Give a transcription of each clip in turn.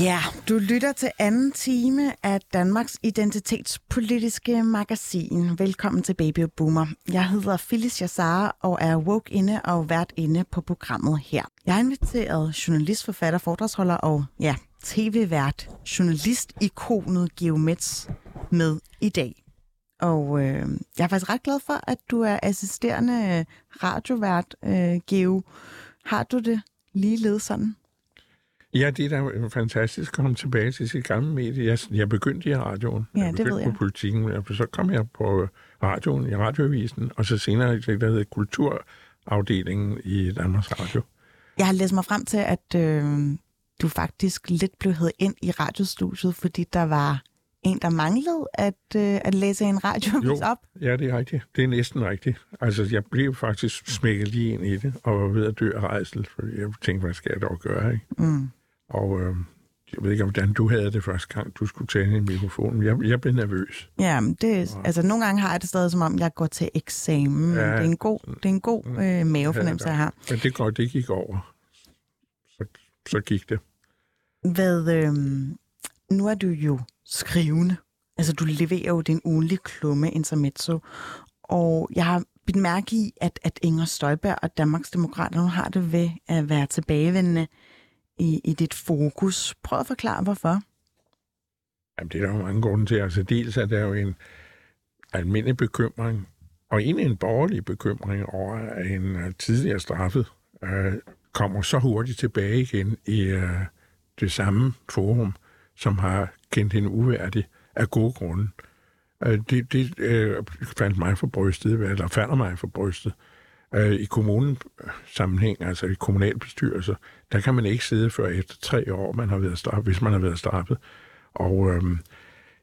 Ja, du lytter til anden time af Danmarks identitetspolitiske magasin. Velkommen til Baby og Boomer. Jeg hedder Phyllis Jassara og er woke inde og vært inde på programmet her. Jeg har inviteret journalist, forfatter, foredragsholder og ja, tv-vært, journalist-ikonet Geomets med i dag. Og øh, jeg er faktisk ret glad for, at du er assisterende radiovært, øh, Geo. Har du det ligeledes sådan? Ja, det er da fantastisk at komme tilbage til sit gamle medie. Jeg, jeg begyndte i radioen. Ja, jeg det begyndte ved på politikken, og så kom jeg på radioen, i radioavisen, og så senere i det, der hedder kulturafdelingen i Danmarks Radio. Jeg har læst mig frem til, at øh, du faktisk lidt blev hævet ind i radiostudiet, fordi der var en, der manglede at, øh, at læse en radioavis op. ja, det er rigtigt. Det er næsten rigtigt. Altså, jeg blev faktisk smækket lige ind i det, og var ved at dø af rejsel, for jeg tænkte, hvad skal jeg dog gøre, ikke? Mm. Og øh, jeg ved ikke, hvordan du havde det første gang, du skulle tænde en mikrofon. Jeg, jeg blev nervøs. Ja, men det, altså nogle gange har jeg det stadig som om, jeg går til eksamen. Ja, det er en god, det er en god øh, mavefornemmelse, jeg har. Men det godt, det gik over. Så, så gik det. Hvad, øh, nu er du jo skrivende. Altså, du leverer jo din ugenlige klumme intermezzo. Og jeg har bidt mærke i, at, at Inger Støjberg og Danmarks Demokrater nu har det ved at være tilbagevendende i, i dit fokus. Prøv at forklare, hvorfor. Jamen, det er der jo mange grunde til. Altså, dels er der jo en almindelig bekymring, og egentlig en borgerlig bekymring over, at en øh, tidligere straffet øh, kommer så hurtigt tilbage igen i øh, det samme forum, som har kendt hende uværdig af gode grunde. Øh, det det øh, fandt mig for brystet, eller falder mig for brystet. Øh, I kommunen sammenhæng, altså i kommunalbestyrelser, der kan man ikke sidde før efter tre år, man har været straffet, hvis man har været straffet. Og øhm,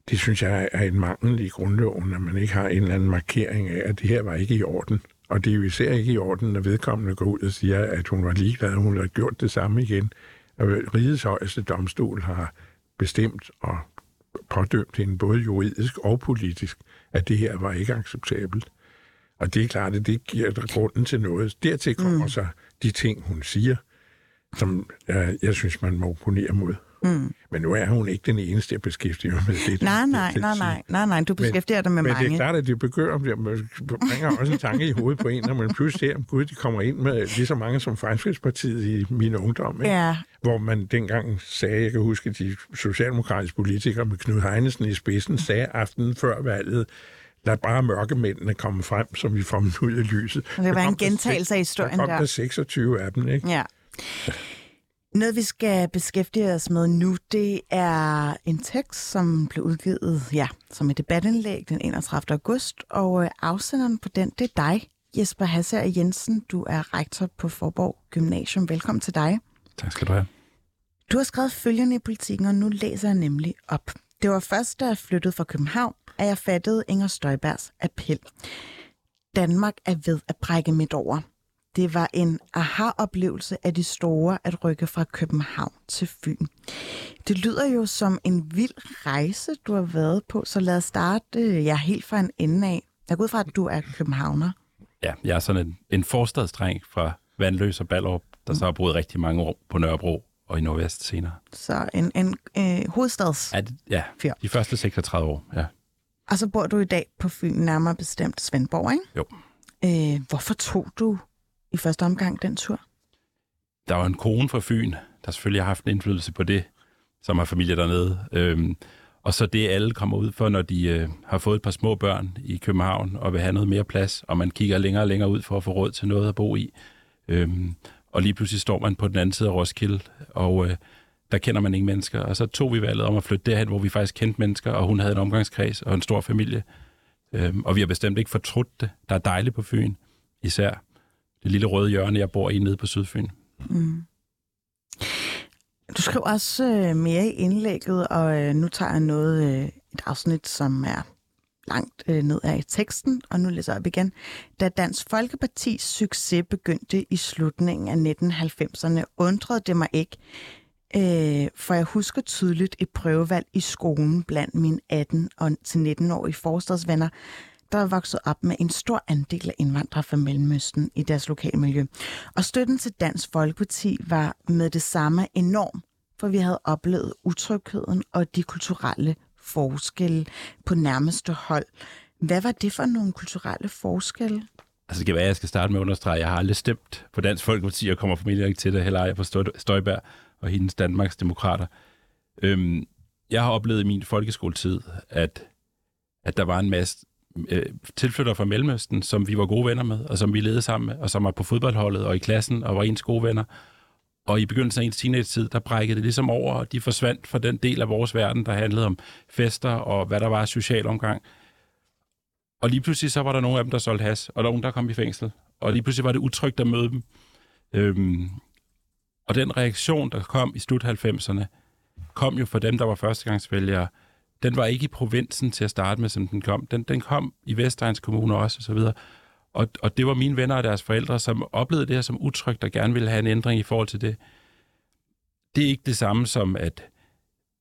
det synes jeg er en mangel i grundloven, at man ikke har en eller anden markering af, at det her var ikke i orden. Og det er jo især ikke i orden, når vedkommende går ud og siger, at hun var ligeglad, og hun har gjort det samme igen. Og rigets højeste domstol har bestemt og pådømt hende både juridisk og politisk, at det her var ikke acceptabelt. Og det er klart, at det giver grunden til noget. Dertil kommer mm. så de ting, hun siger, som jeg, jeg synes, man må opponere mod. Mm. Men nu er hun ikke den eneste, jeg beskæftiger mig med det. Nej, nej, nej, nej, nej, nej. Du beskæftiger dig med Men mange. det er klart, at det begynder, det bringer også en tanke i hovedet på en, når man pludselig ser, gud, de kommer ind med lige så mange som Fremskridspartiet i min ungdom. Ikke? Ja, Hvor man dengang sagde, jeg kan huske, at de socialdemokratiske politikere med Knud Heinesen i spidsen sagde aftenen før valget, lad bare mørkemændene komme frem, så vi får dem ud i lyset. Det var en kom gentagelse af historien der. kom der. der 26 af dem, ikke? ja. Noget, vi skal beskæftige os med nu, det er en tekst, som blev udgivet ja, som et debatindlæg den 31. august, og øh, afsenderen på den, det er dig, Jesper Hasser Jensen. Du er rektor på Forborg Gymnasium. Velkommen til dig. Tak skal du have. Du har skrevet følgende i politikken, og nu læser jeg nemlig op. Det var først, da jeg flyttede fra København, at jeg fattede Inger Støjbergs appel. Danmark er ved at brække midt over. Det var en aha-oplevelse af de store at rykke fra København til Fyn. Det lyder jo som en vild rejse, du har været på, så lad os starte øh, ja, helt fra en ende af. Jeg går ud fra, at du er københavner. Ja, jeg er sådan en, en forstadsdreng fra Vandløs og Ballerup, der så har boet rigtig mange år på Nørrebro og i Nordvest senere. Så en, en øh, hovedstads... Ja, det, ja de første 36 år, ja. Og så bor du i dag på Fyn, nærmere bestemt Svendborg, ikke? Jo. Øh, hvorfor tog du i første omgang den tur? Der var en kone fra Fyn, der selvfølgelig har haft en indflydelse på det, som har familie dernede. Øhm, og så det, alle kommer ud for, når de øh, har fået et par små børn i København og vil have noget mere plads, og man kigger længere og længere ud for at få råd til noget at bo i. Øhm, og lige pludselig står man på den anden side af Roskilde, og øh, der kender man ingen mennesker. Og så tog vi valget om at flytte derhen, hvor vi faktisk kendte mennesker, og hun havde en omgangskreds og en stor familie. Øhm, og vi har bestemt ikke fortrudt det. Der er dejligt på Fyn, især det lille røde hjørne, jeg bor i nede på Sydfyn. Mm. Du skriver også øh, mere i indlægget, og øh, nu tager jeg noget, øh, et afsnit, som er langt øh, ned af i teksten, og nu læser jeg op igen. Da Dansk Folkepartis succes begyndte i slutningen af 1990'erne, undrede det mig ikke, øh, for jeg husker tydeligt et prøvevalg i skolen blandt mine 18- og 19-årige forstadsvenner, der er vokset op med en stor andel af indvandrere fra Mellemøsten i deres lokale miljø. Og støtten til Dansk Folkeparti var med det samme enorm, for vi havde oplevet utrygheden og de kulturelle forskelle på nærmeste hold. Hvad var det for nogle kulturelle forskelle? Altså, det kan være, at jeg skal starte med at understrege, jeg har aldrig stemt på Dansk Folkeparti, og kommer formentlig ikke til det, heller jeg på Støjberg og hendes Danmarks Demokrater. Øhm, jeg har oplevet i min folkeskoletid, at, at der var en masse øh, tilflyttere fra Mellemøsten, som vi var gode venner med, og som vi ledede sammen med, og som var på fodboldholdet og i klassen, og var ens gode venner. Og i begyndelsen af ens teenage-tid, der brækkede det ligesom over, og de forsvandt fra den del af vores verden, der handlede om fester og hvad der var social omgang. Og lige pludselig så var der nogle af dem, der solgte has, og der var nogen, der kom i fængsel. Og lige pludselig var det utrygt at møde dem. Øhm, og den reaktion, der kom i slut 90'erne, kom jo for dem, der var førstegangsvælgere. Den var ikke i provinsen til at starte med, som den kom. Den, den kom i Vestegns Kommune også, og så videre. Og, og det var mine venner og deres forældre, som oplevede det her som utrygt og gerne ville have en ændring i forhold til det. Det er ikke det samme som, at,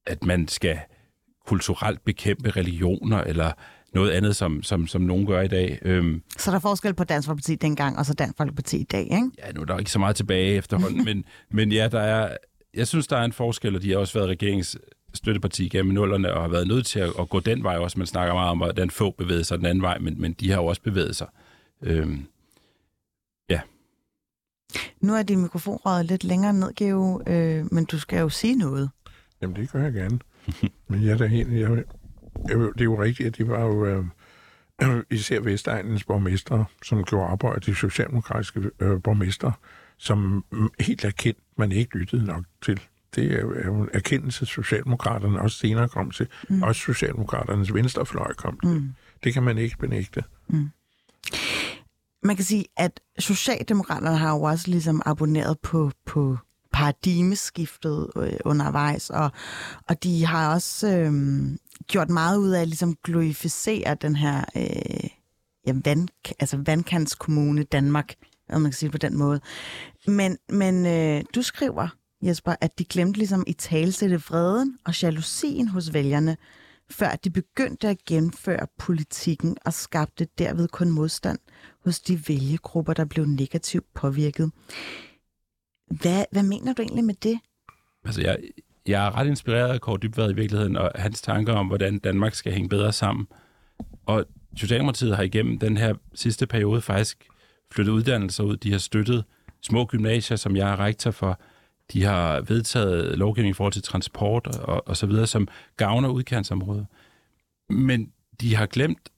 at man skal kulturelt bekæmpe religioner eller noget andet, som, som, som nogen gør i dag. Øhm, så der er forskel på Dansk Folkeparti dengang, og så Dansk Folkeparti i dag, ikke? Ja, nu er der ikke så meget tilbage efterhånden, men, men ja, der er, jeg synes, der er en forskel, og de har også været regeringens støtteparti gennem nullerne, og har været nødt til at, at gå den vej også. Man snakker meget om, at den få bevæget sig den anden vej, men, men de har jo også bevæget sig. Øhm, ja. Nu er din mikrofon røget lidt længere ned, Geo, øh, men du skal jo sige noget. Jamen, det gør jeg gerne. men jeg er da helt... Jeg, det er jo rigtigt, at de var jo... Øh, især Vestegnens borgmester, som gjorde arbejde, de socialdemokratiske øh, borgmester, som helt erkendt man ikke lyttede nok til. Det er er jo en erkendelse, Socialdemokraterne også senere kom til. Mm. Også Socialdemokraternes venstrefløj kom til. Mm. Det kan man ikke benægte. Mm man kan sige, at Socialdemokraterne har jo også ligesom abonneret på, på paradigmeskiftet øh, undervejs, og, og de har også øh, gjort meget ud af at ligesom glorificere den her øh, ja, vand, altså vandkantskommune Danmark, om man kan sige det på den måde. Men, men øh, du skriver, Jesper, at de glemte ligesom i talsætte vreden og jalousien hos vælgerne, før de begyndte at gennemføre politikken og skabte derved kun modstand hos de vælgegrupper, der blev negativt påvirket. Hvad, hvad mener du egentlig med det? Altså, jeg, jeg er ret inspireret af Kåre Dybvad i virkeligheden, og hans tanker om, hvordan Danmark skal hænge bedre sammen. Og Socialdemokratiet har igennem den her sidste periode faktisk flyttet uddannelser ud. De har støttet små gymnasier, som jeg er rektor for. De har vedtaget lovgivning i forhold til transport og, og så videre, som gavner udkantsområdet. Men de har glemt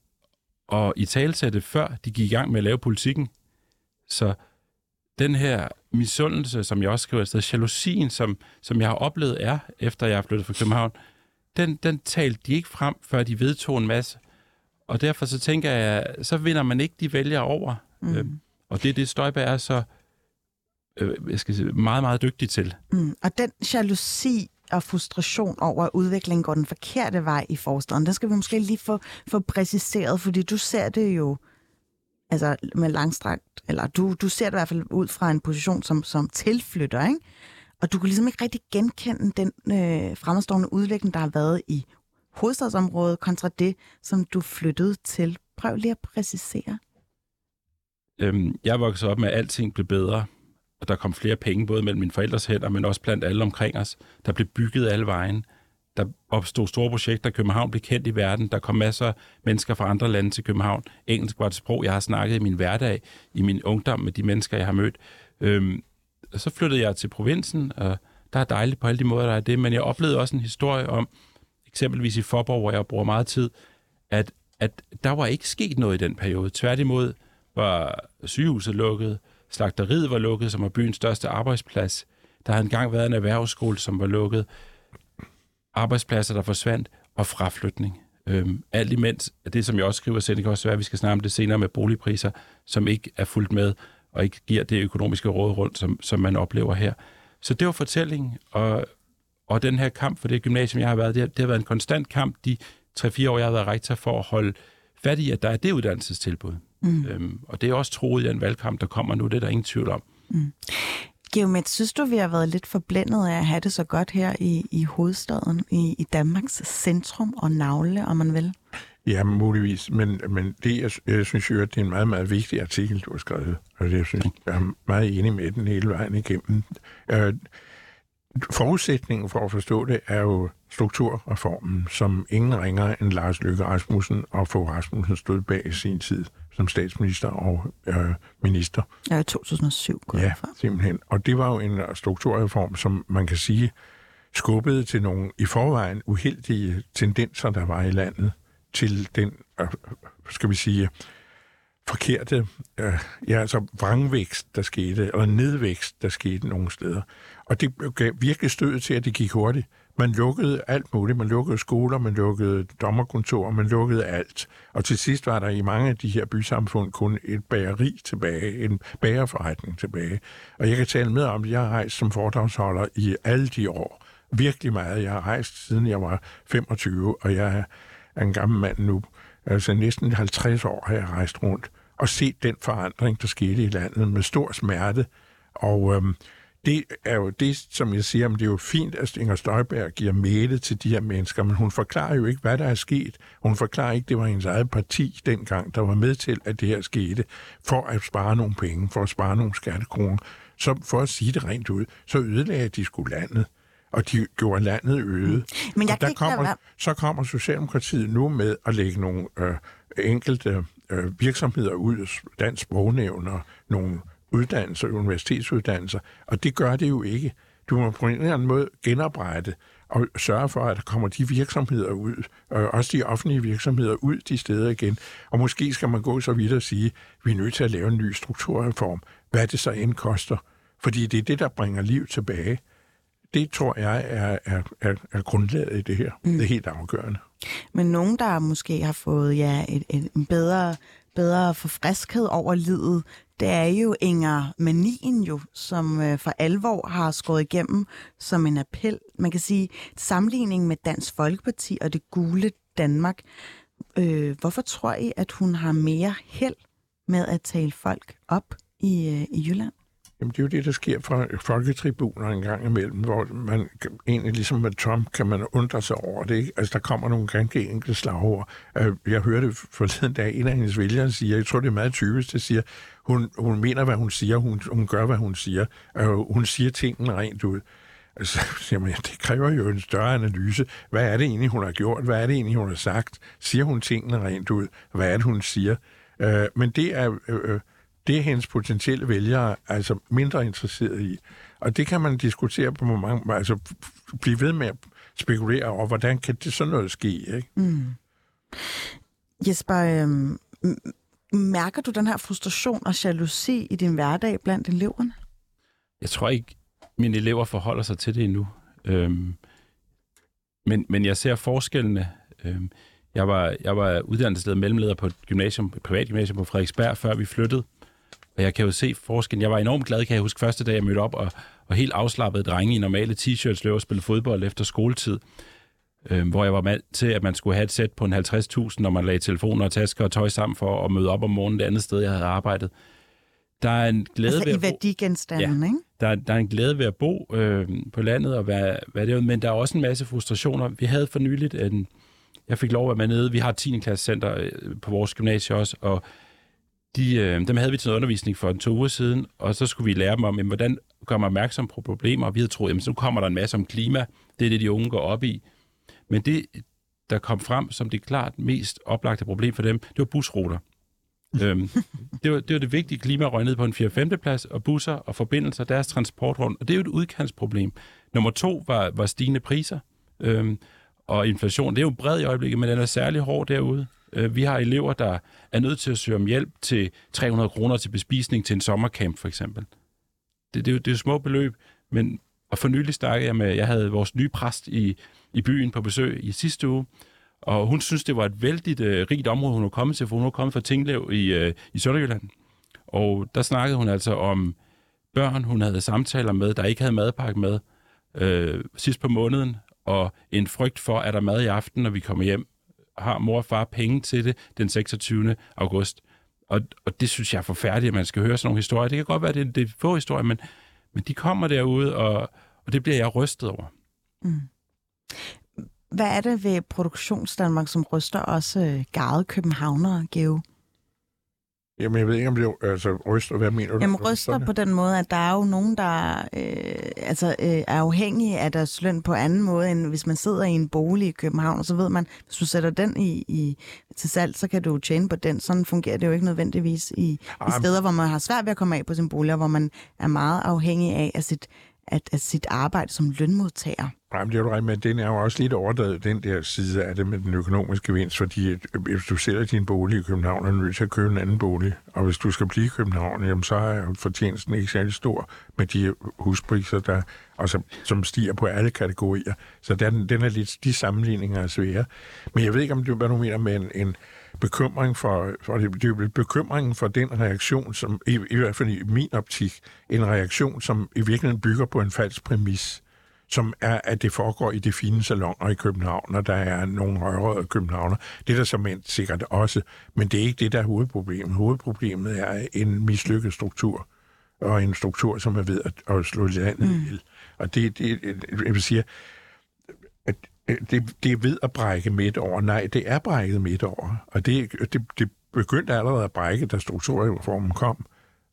at i talsætte, før de gik i gang med at lave politikken. Så den her misundelse, som jeg også skriver et sted, jalousien, som, som jeg har oplevet er, efter jeg er flyttet fra København, den, den talte de ikke frem, før de vedtog en masse. Og derfor så tænker jeg, så vinder man ikke de vælgere over. Mm. Øhm, og det er det, Støjberg er så øh, jeg skal sige, meget, meget dygtig til. Mm. Og den jalousi og frustration over, at udviklingen går den forkerte vej i forstaden, den skal vi måske lige få, få præciseret, fordi du ser det jo altså med langstrakt, eller du, du ser det i hvert fald ud fra en position som, som tilflytter, ikke? Og du kan ligesom ikke rigtig genkende den øh, fremadstående udvikling, der har været i hovedstadsområdet, kontra det, som du flyttede til. Prøv lige at præcisere. Øhm, jeg voksede op med, at alting blev bedre og der kom flere penge, både mellem mine forældres hænder, men også blandt alle omkring os. Der blev bygget alle vejen. Der opstod store projekter. København blev kendt i verden. Der kom masser af mennesker fra andre lande til København. Engelsk var et sprog, jeg har snakket i min hverdag, i min ungdom med de mennesker, jeg har mødt. Øhm, så flyttede jeg til provinsen, og der er dejligt på alle de måder, der er det, men jeg oplevede også en historie om, eksempelvis i Forborg, hvor jeg bruger meget tid, at, at der var ikke sket noget i den periode. Tværtimod var sygehuset lukket, Slagteriet var lukket, som var byens største arbejdsplads. Der havde engang været en erhvervsskole, som var lukket. Arbejdspladser, der forsvandt, og fraflytning. Øhm, alt imens, det som jeg også skriver selv, det kan også være, at vi skal snakke om det senere med boligpriser, som ikke er fuldt med, og ikke giver det økonomiske råd rundt, som, som man oplever her. Så det var fortællingen, og Og den her kamp for det gymnasium, jeg har været, det har, det har været en konstant kamp de 3-4 år, jeg har været rektor for at holde fat i, at der er det uddannelsestilbud. Mm. Øhm, og det er også troet i den valgkamp, der kommer nu, det er der ingen tvivl om. Mm. Geomet, synes du, vi har været lidt forblændet af at have det så godt her i, i hovedstaden, i, i Danmarks centrum og navle, om man vil? Ja, muligvis. Men, men det, jeg, jeg synes jo, at det er en meget, meget vigtig artikel, du har skrevet. Og det, jeg, synes, jeg er meget enig med den hele vejen igennem. Øh, forudsætningen for at forstå det er jo strukturreformen, som ingen ringer end Lars Løkke Rasmussen og Fogh Rasmussen stod bag i sin tid som statsminister og øh, minister. Ja, i 2007 går Ja, simpelthen. Og det var jo en strukturreform, som man kan sige skubbede til nogle i forvejen uheldige tendenser, der var i landet, til den, øh, skal vi sige, forkerte, øh, ja, altså vrangvækst, der skete, eller nedvækst, der skete nogle steder. Og det gav virkelig stød til, at det gik hurtigt. Man lukkede alt muligt. Man lukkede skoler, man lukkede dommerkontorer, man lukkede alt. Og til sidst var der i mange af de her bysamfund kun et bageri tilbage, en bagerforretning tilbage. Og jeg kan tale med om, at jeg har rejst som foredragsholder i alle de år. Virkelig meget. Jeg har rejst siden jeg var 25, og jeg er en gammel mand nu. Altså næsten 50 år har jeg rejst rundt og set den forandring, der skete i landet med stor smerte. Og øhm, det er jo det, som jeg siger, men det er jo fint, at Inger Støjberg giver mæle til de her mennesker, men hun forklarer jo ikke, hvad der er sket. Hun forklarer ikke, at det var hendes eget parti dengang, der var med til, at det her skete, for at spare nogle penge, for at spare nogle skattekroner. Så for at sige det rent ud, så ødelagde de skulle landet og de gjorde landet øde. Men jeg og der kommer, så kommer Socialdemokratiet nu med at lægge nogle øh, enkelte øh, virksomheder ud, dansk sprognævn og nogle uddannelser, universitetsuddannelser, og det gør det jo ikke. Du må på en eller anden måde genoprette og sørge for, at der kommer de virksomheder ud, og også de offentlige virksomheder ud de steder igen. Og måske skal man gå så vidt og sige, at vi er nødt til at lave en ny strukturreform. Hvad det så end koster. Fordi det er det, der bringer liv tilbage. Det tror jeg er, er, er, er grundlaget i det her. Mm. Det er helt afgørende. Men nogen, der måske har fået ja, et, et, en bedre bedre forfriskhed over livet, det er jo Inger Manien jo, som øh, for alvor har skåret igennem som en appel. Man kan sige, sammenligning med Dansk Folkeparti og det gule Danmark. Øh, hvorfor tror I, at hun har mere held med at tale folk op i, øh, i Jylland? Jamen, det er jo det, der sker fra folketribuner en gang imellem, hvor man egentlig ligesom med Trump kan man undre sig over det. Ikke? Altså, der kommer nogle ganske enkle slagord. Øh, jeg hørte forleden dag, en af hendes vælgere siger, jeg tror, det er meget typisk, det siger, hun, hun mener, hvad hun siger, hun, hun gør, hvad hun siger. Uh, hun siger tingene rent ud. Altså, jamen, det kræver jo en større analyse. Hvad er det egentlig, hun har gjort? Hvad er det egentlig, hun har sagt? Siger hun tingene rent ud? Hvad er det, hun siger? Uh, men det er... Uh, det er hendes potentielle vælgere altså mindre interesseret i. Og det kan man diskutere på mange, altså blive ved med at spekulere over, hvordan kan det sådan noget ske, ikke? Mm. Jesper, øh, mærker du den her frustration og jalousi i din hverdag blandt eleverne? Jeg tror ikke, mine elever forholder sig til det endnu. Øhm, men, men jeg ser forskellene. Øhm, jeg var, jeg var uddannelsesleder mellemleder på et gymnasium, et privat gymnasium på Frederiksberg, før vi flyttede. Og jeg kan jo se forskellen. Jeg var enormt glad, kan jeg huske, første dag jeg mødte op, og, og helt afslappet drenge i normale t-shirts løb og spille fodbold efter skoletid. Øh, hvor jeg var med til, at man skulle have et sæt på en 50.000, når man lagde telefoner og tasker og tøj sammen for at møde op om morgenen det andet sted, jeg havde arbejdet. Der er en glæde altså ved at i værdigenstanden, ja, ikke? Der, der er en glæde ved at bo øh, på landet, og være, være det, men der er også en masse frustrationer. Vi havde for nyligt en... Jeg fik lov at være med nede. Vi har et 10. klasse center øh, på vores gymnasie også, og de, øh, dem havde vi til noget undervisning for en to uger siden, og så skulle vi lære dem om, jamen, hvordan gør man opmærksom på problemer, og vi havde troet, jamen, så kommer der en masse om klima, det er det, de unge går op i. Men det, der kom frem som det klart mest oplagte problem for dem, det var busruter. øhm, det, var, det var det vigtige klima ned på en 4. 5. plads, og busser og forbindelser, deres transport rundt, og det er jo et udkantsproblem. Nummer to var, var stigende priser, øhm, og inflation. Det er jo bred i øjeblikket, men den er særlig hård derude. Øh, vi har elever, der er nødt til at søge om hjælp til 300 kroner til bespisning til en sommercamp, for eksempel. Det, det, er jo, det er jo små beløb, men og for nylig snakkede jeg med, jeg havde vores nye præst i, i byen på besøg i sidste uge, og hun synes, det var et vældigt uh, rigt område, hun var kommet til, for hun var kommet fra Tinglev i, uh, i Sønderjylland. Og der snakkede hun altså om børn, hun havde samtaler med, der ikke havde madpakke med, øh, sidst på måneden, og en frygt for, at der mad i aften, når vi kommer hjem. Har mor og far penge til det den 26. august? Og, og det synes jeg er forfærdeligt, at man skal høre sådan nogle historier. Det kan godt være, at det, det er få historier, men, men de kommer derude, og, og det bliver jeg rystet over. Mm. Hvad er det ved Produktionsdanmark, som ryster også øh, københavnere, Geo? Jamen, jeg ved ikke, om det er altså, ryster. Hvad mener du? Jamen, ryster på den måde, at der er jo nogen, der øh, altså, øh, er afhængige af deres løn på anden måde, end hvis man sidder i en bolig i København, så ved man, hvis du sætter den i, i til salg, så kan du tjene på den. Sådan fungerer det jo ikke nødvendigvis i, i steder, hvor man har svært ved at komme af på sin bolig, og hvor man er meget afhængig af, at sit, at, at sit arbejde som lønmodtager. Jamen, det er du ret med. Den er jo også lidt overdrevet, den der side af det med den økonomiske vinst, fordi øh, hvis du sælger din bolig i København, er du nødt til at købe en anden bolig. Og hvis du skal blive i København, jamen, så er fortjenesten ikke særlig stor med de huspriser, der, altså, som stiger på alle kategorier. Så den, den er lidt, de sammenligninger er svære. Men jeg ved ikke, om du, hvad du mener med en, en bekymring for, for det, det er bekymringen for den reaktion, som i, i hvert fald i min optik, en reaktion, som i virkeligheden bygger på en falsk præmis som er, at det foregår i de fine salonger i København, og der er nogle højrøde københavner. Det er der som sikkert også, men det er ikke det, der er hovedproblemet. Hovedproblemet er en mislykket struktur, og en struktur, som er ved at, at slå landet mm. ihjel. Og det, det, jeg vil sige, Øh, det, det er ved at brække midt over. Nej, det er brækket midt over. Og det, det, det begyndte allerede at brække, da strukturreformen kom.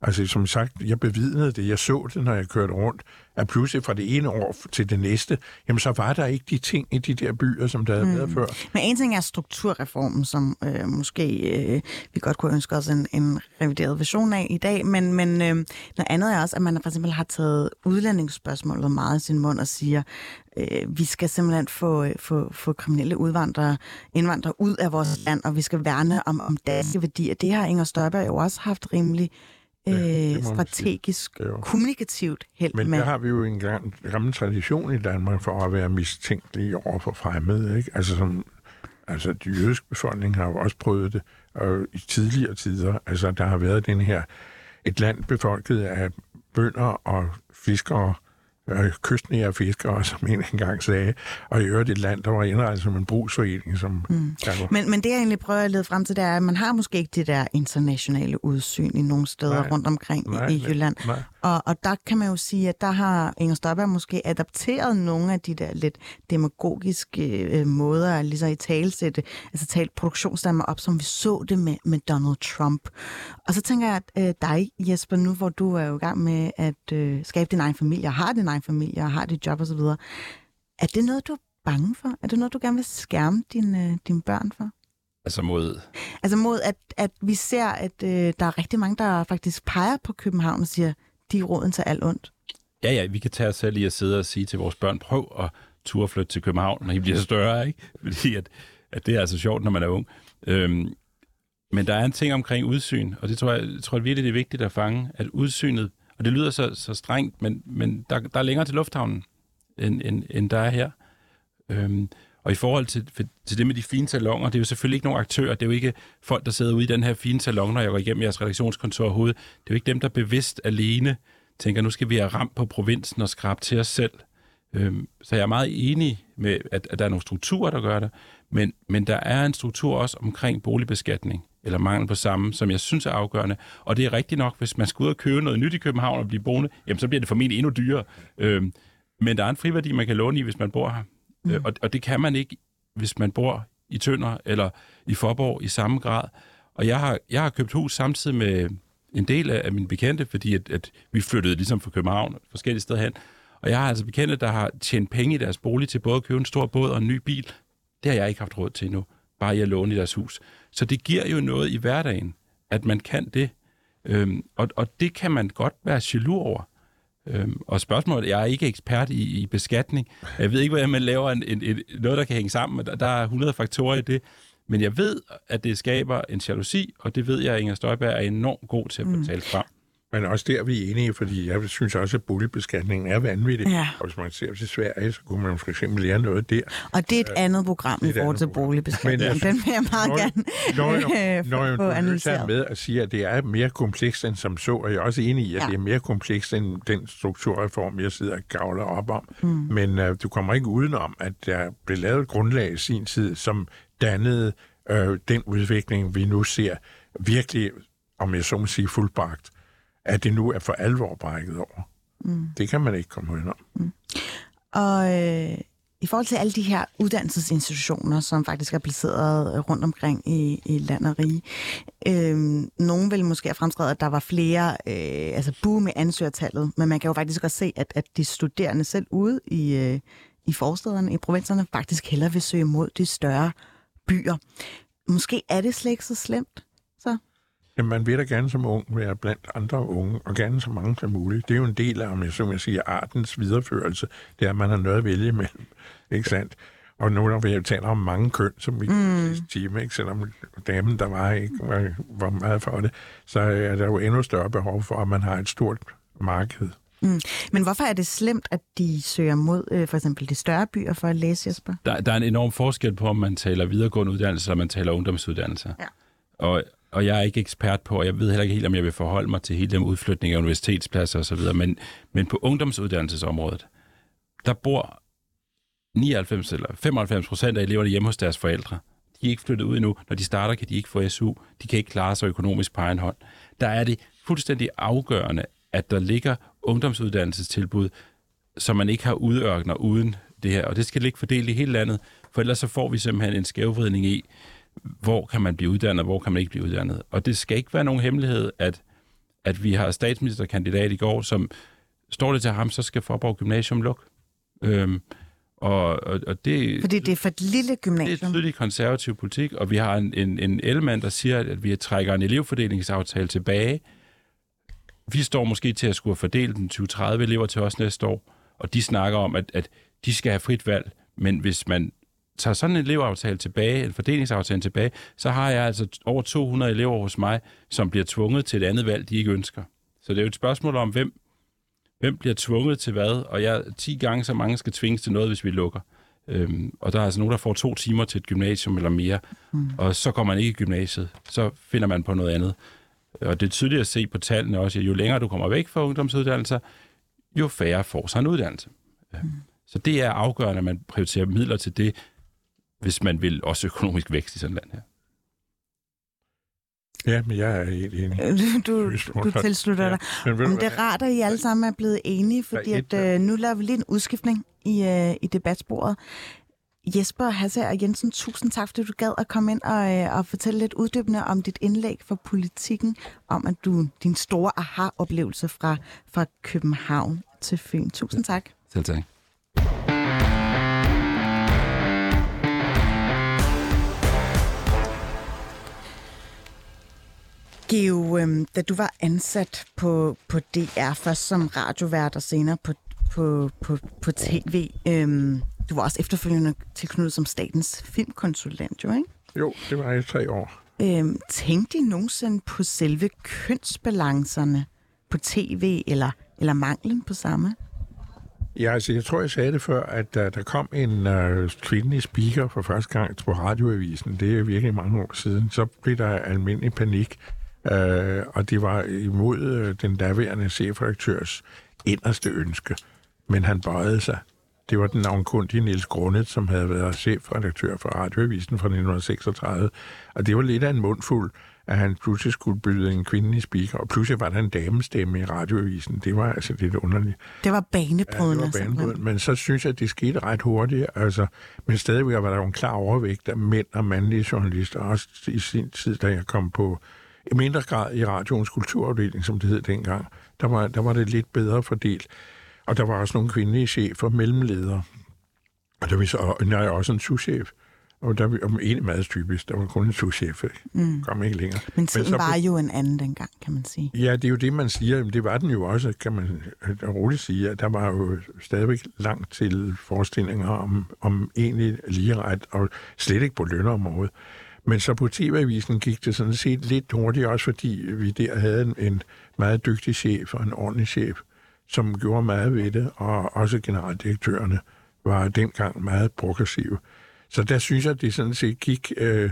Altså, som sagt, jeg bevidnede det. Jeg så det, når jeg kørte rundt. At pludselig fra det ene år til det næste, jamen så var der ikke de ting i de der byer, som der havde mm. været før. Men en ting er strukturreformen, som øh, måske øh, vi godt kunne ønske os en, en revideret version af i dag, men, men øh, noget andet er også, at man for eksempel har taget udlændingsspørgsmålet meget i sin mund og siger, øh, vi skal simpelthen få, øh, få, få kriminelle udvandrere, indvandrere ud af vores land, og vi skal værne om, om danske værdier. Det har Inger Støjberg jo også haft rimelig øh, strategisk, kommunikativt held Men med. der har vi jo en gammel tradition i Danmark for at være mistænkelige over for fremmede. Ikke? Altså, som, altså, de jødiske befolkning har jo også prøvet det og i tidligere tider. Altså, der har været den her, et land befolket af bønder og fiskere, øh, kystnære fiskere, som en engang sagde, og i øvrigt et land, der var indrettet som en brugsforening. Som mm. men, men det, jeg egentlig prøver at lede frem til, det er, at man har måske ikke det der internationale udsyn i nogle steder nej, rundt omkring nej, i Jylland. Nej. Og, og der kan man jo sige, at der har Inger Støjberg måske adapteret nogle af de der lidt demagogiske øh, måder at ligesom i talsætte, altså talt produktionsdammer op, som vi så det med, med Donald Trump. Og så tænker jeg, at øh, dig, Jesper, nu hvor du er jo i gang med at øh, skabe din egen familie, og har din egen familie, og har dit job osv., er det noget, du er bange for? Er det noget, du gerne vil skærme dine, øh, dine børn for? Altså mod? Altså mod, at, at vi ser, at øh, der er rigtig mange, der faktisk peger på København og siger, de er råden til alt ondt. Ja, ja, vi kan tage os selv i at sidde og sige til vores børn, prøv at turde flytte til København, når I bliver større, ikke? Fordi at, at det er altså sjovt, når man er ung. Øhm, men der er en ting omkring udsyn, og det tror jeg, jeg tror virkelig, det er vigtigt at fange, at udsynet, og det lyder så, så strengt, men, men der, der er længere til lufthavnen, end, end, end der er her. Øhm, og i forhold til, til det med de fine salonger, det er jo selvfølgelig ikke nogen aktører, det er jo ikke folk, der sidder ude i den her fine salon, når jeg går igennem jeres redaktionskontor overhovedet. Det er jo ikke dem, der bevidst alene tænker, nu skal vi have ramt på provinsen og skrabe til os selv. Øhm, så jeg er meget enig med, at, at der er nogle strukturer, der gør det, men, men der er en struktur også omkring boligbeskatning, eller mangel på samme, som jeg synes er afgørende. Og det er rigtigt nok, hvis man skal ud og købe noget nyt i København og blive boende, jamen så bliver det formentlig endnu dyrere. Øhm, men der er en friværdi, man kan låne i, hvis man bor her. Mm. Øh, og, og det kan man ikke, hvis man bor i Tønder eller i Forborg i samme grad. Og jeg har, jeg har købt hus samtidig med en del af, af mine bekendte, fordi at, at vi flyttede ligesom fra København forskellige steder hen. Og jeg har altså bekendte, der har tjent penge i deres bolig til både at købe en stor båd og en ny bil. Det har jeg ikke haft råd til endnu, bare i at låne i deres hus. Så det giver jo noget i hverdagen, at man kan det. Øhm, og, og det kan man godt være jaloux over. Øhm, og spørgsmålet, jeg er ikke ekspert i, i beskatning. Jeg ved ikke, hvordan man laver en, en, en, noget, der kan hænge sammen. Der, der er 100 faktorer i det. Men jeg ved, at det skaber en jalousi, og det ved jeg, at Inger Støjberg er enormt god til at betale mm. frem. Men også der er vi enige, fordi jeg synes også, at boligbeskatningen er vanvittig. Ja. Og hvis man ser til Sverige, så kunne man måske eksempel lære noget der. Og det er et andet program i forhold til program. boligbeskatning. Men jeg Den vil jeg meget Når, gerne når, øh, når, når få er analyseret. med at sige, at det er mere komplekst end som så, og jeg er også enig i, at ja. det er mere komplekst end den strukturreform, jeg sidder og gavler op om. Mm. Men uh, du kommer ikke udenom, at der blev lavet et grundlag i sin tid, som dannede øh, den udvikling, vi nu ser virkelig, om jeg så må sige, fuldbragt, at det nu er for alvor brækket over. Mm. Det kan man ikke komme udenom. Og øh, i forhold til alle de her uddannelsesinstitutioner, som faktisk er placeret rundt omkring i, i land og rige, øh, nogen vil måske have fremskrevet, at der var flere, øh, altså boom med ansøgertallet, men man kan jo faktisk også se, at, at de studerende selv ude i, øh, i forstederne, i provinserne, faktisk hellere vil søge mod de større byer. Måske er det slet ikke så slemt, så? Jamen, man vil da gerne som ung være blandt andre unge, og gerne så mange som muligt. Det er jo en del af, om jeg, som jeg siger, artens videreførelse. Det er, at man har noget at vælge imellem. Ikke sandt? Og nu når vi taler om mange køn, som vi mm. sidste time, ikke? selvom damen, der var, ikke var, var meget for det, så er der jo endnu større behov for, at man har et stort marked. Mm. Men hvorfor er det slemt, at de søger mod øh, for eksempel de større byer for at læse, Jesper? Der, der er en enorm forskel på, om man taler videregående uddannelser, eller man taler ungdomsuddannelser. Ja. Og, og jeg er ikke ekspert på, og jeg ved heller ikke helt, om jeg vil forholde mig til hele den udflytning af universitetspladser osv., men, men på ungdomsuddannelsesområdet, der bor 99 eller 95 procent af eleverne hjemme hos deres forældre. De er ikke flyttet ud endnu. Når de starter, kan de ikke få SU. De kan ikke klare sig økonomisk på egen hånd. Der er det fuldstændig afgørende, at der ligger ungdomsuddannelsestilbud, som man ikke har udørkner uden det her. Og det skal ligge fordelt i hele landet, for ellers så får vi simpelthen en skævvridning i, hvor kan man blive uddannet, og hvor kan man ikke blive uddannet. Og det skal ikke være nogen hemmelighed, at, at vi har statsministerkandidat i går, som står det til ham, så skal Forborg Gymnasium lukke. Øhm, og, og, og det, Fordi det er for et lille det er gymnasium. tydelig konservativ politik, og vi har en, en, en element, der siger, at vi trækker en elevfordelingsaftale tilbage. Vi står måske til at skulle fordele den 20-30 elever til os næste år, og de snakker om, at, at de skal have frit valg, men hvis man tager sådan en elevaftale tilbage, en fordelingsaftale tilbage, så har jeg altså over 200 elever hos mig, som bliver tvunget til et andet valg, de ikke ønsker. Så det er jo et spørgsmål om, hvem, hvem bliver tvunget til hvad, og jeg 10 gange så mange skal tvinges til noget, hvis vi lukker. Øhm, og der er altså nogen, der får to timer til et gymnasium eller mere, mm. og så kommer man ikke i gymnasiet. Så finder man på noget andet. Og det er tydeligt at se på tallene også, at jo længere du kommer væk fra ungdomsuddannelser, jo færre får sig en uddannelse. Mm. Så det er afgørende, at man prioriterer midler til det, hvis man vil også økonomisk vækst i sådan et land her. Ja, men jeg er helt enig. Du, du, du tilslutter dig. Men Men du det er rart, at I alle sammen er blevet enige, fordi at, et- øh, nu laver vi lige en udskiftning i, øh, i debatsporet. Jesper Hasse og Jensen, tusind tak, fordi du gad at komme ind og, øh, og fortælle lidt uddybende om dit indlæg for politikken, om at du din store aha-oplevelse fra, fra København til Fyn. Tusind tak. Selv tak. Geo, øhm, da du var ansat på, på DR, først som radiovært og senere på, på, på, på tv, øhm, du var også efterfølgende tilknyttet som statens filmkonsulent, jo, ikke? Jo, det var jeg i tre år. Øhm, tænkte I nogensinde på selve kønsbalancerne på tv, eller, eller manglen på samme? Ja, altså, jeg tror, jeg sagde det før, at uh, der kom en uh, kvindelig speaker for første gang på radioavisen, det er virkelig mange år siden, så blev der almindelig panik, uh, og det var imod uh, den daværende chefredaktørs inderste ønske, men han bøjede sig. Det var den navnkundige Niels Grundet, som havde været chefredaktør for radioavisen fra 1936, og det var lidt af en mundfuld, at han pludselig skulle byde en kvindelig speaker, og pludselig var der en damestemme i radioavisen. Det var altså lidt underligt. Det var Ja, banebrydende. det var banebrydende. Men så synes jeg, at det skete ret hurtigt. Altså, men stadigvæk var der jo en klar overvægt af mænd og mandlige journalister, også i sin tid, da jeg kom på i mindre grad i radioens kulturafdeling, som det hed dengang. Der var, der var det lidt bedre fordelt. Og der var også nogle kvindelige chefer, mellemledere. Og der var så, og nej, også en souschef. Og der var egentlig meget typisk. Der var kun en souschef. Mm. Kom ikke længere. Men tiden så var jo en anden dengang, kan man sige. Ja, det er jo det, man siger. Jamen, det var den jo også, kan man roligt sige, at der var jo stadigvæk langt til forestillinger om, om egentlig ligeret, og slet ikke på lønområdet. Men så på TV-avisen gik det sådan set lidt hurtigt, også fordi vi der havde en, en meget dygtig chef og en ordentlig chef, som gjorde meget ved det, og også generaldirektørerne var dengang meget progressive. Så der synes jeg, at det sådan set gik, øh,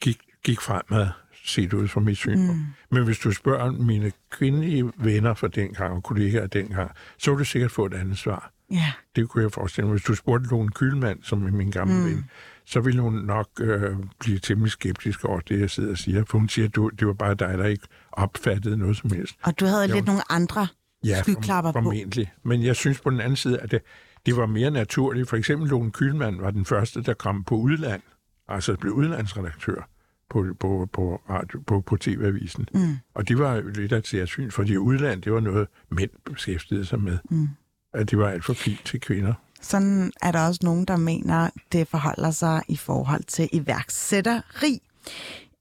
gik, gik fremad, set ud fra mit synspunkt. Mm. Men hvis du spørger mine kvindelige venner fra dengang og kollegaer dengang, så vil du sikkert få et andet svar. Ja. Det kunne jeg forestille mig. Hvis du spurgte Lone Kylmand, som er min gamle mm. ven, så ville hun nok øh, blive temmelig skeptisk over det, jeg sidder og siger. For hun siger, at du, det var bare dig, der ikke opfattede noget som helst. Og du havde lidt nogle andre Ja, skyklapper på. formentlig. Men jeg synes på den anden side, at det, det var mere naturligt. For eksempel Lone Kylmand var den første, der kom på udland, altså blev udlandsredaktør på, på, på, radio, på, på TV-avisen. Mm. Og det var lidt af et særsyn, fordi udland, det var noget, mænd beskæftigede sig med. Mm. At det var alt for fint til kvinder. Sådan er der også nogen, der mener, det forholder sig i forhold til iværksætteri.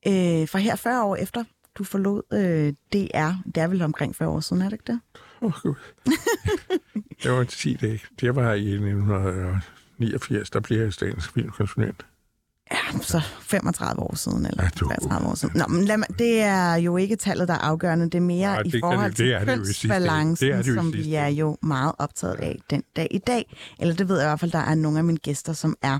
Øh, for her 40 år efter, du forlod øh, DR, det er vel omkring 40 år siden, er det ikke det? Åh, oh, Gud. det var 10 dage. Det var i 1989, der blev jeg statens filmkonsulent. Ja, så 35 år siden, eller Ja, du- 33 år siden. Nå, men lad mig, det er jo ikke tallet, der er afgørende. Det er mere Nej, i det kan forhold det- til det i ende. kønsbalancen, i som vi er jo meget optaget af den dag i dag. Eller det ved jeg i hvert fald, der er nogle af mine gæster, som er.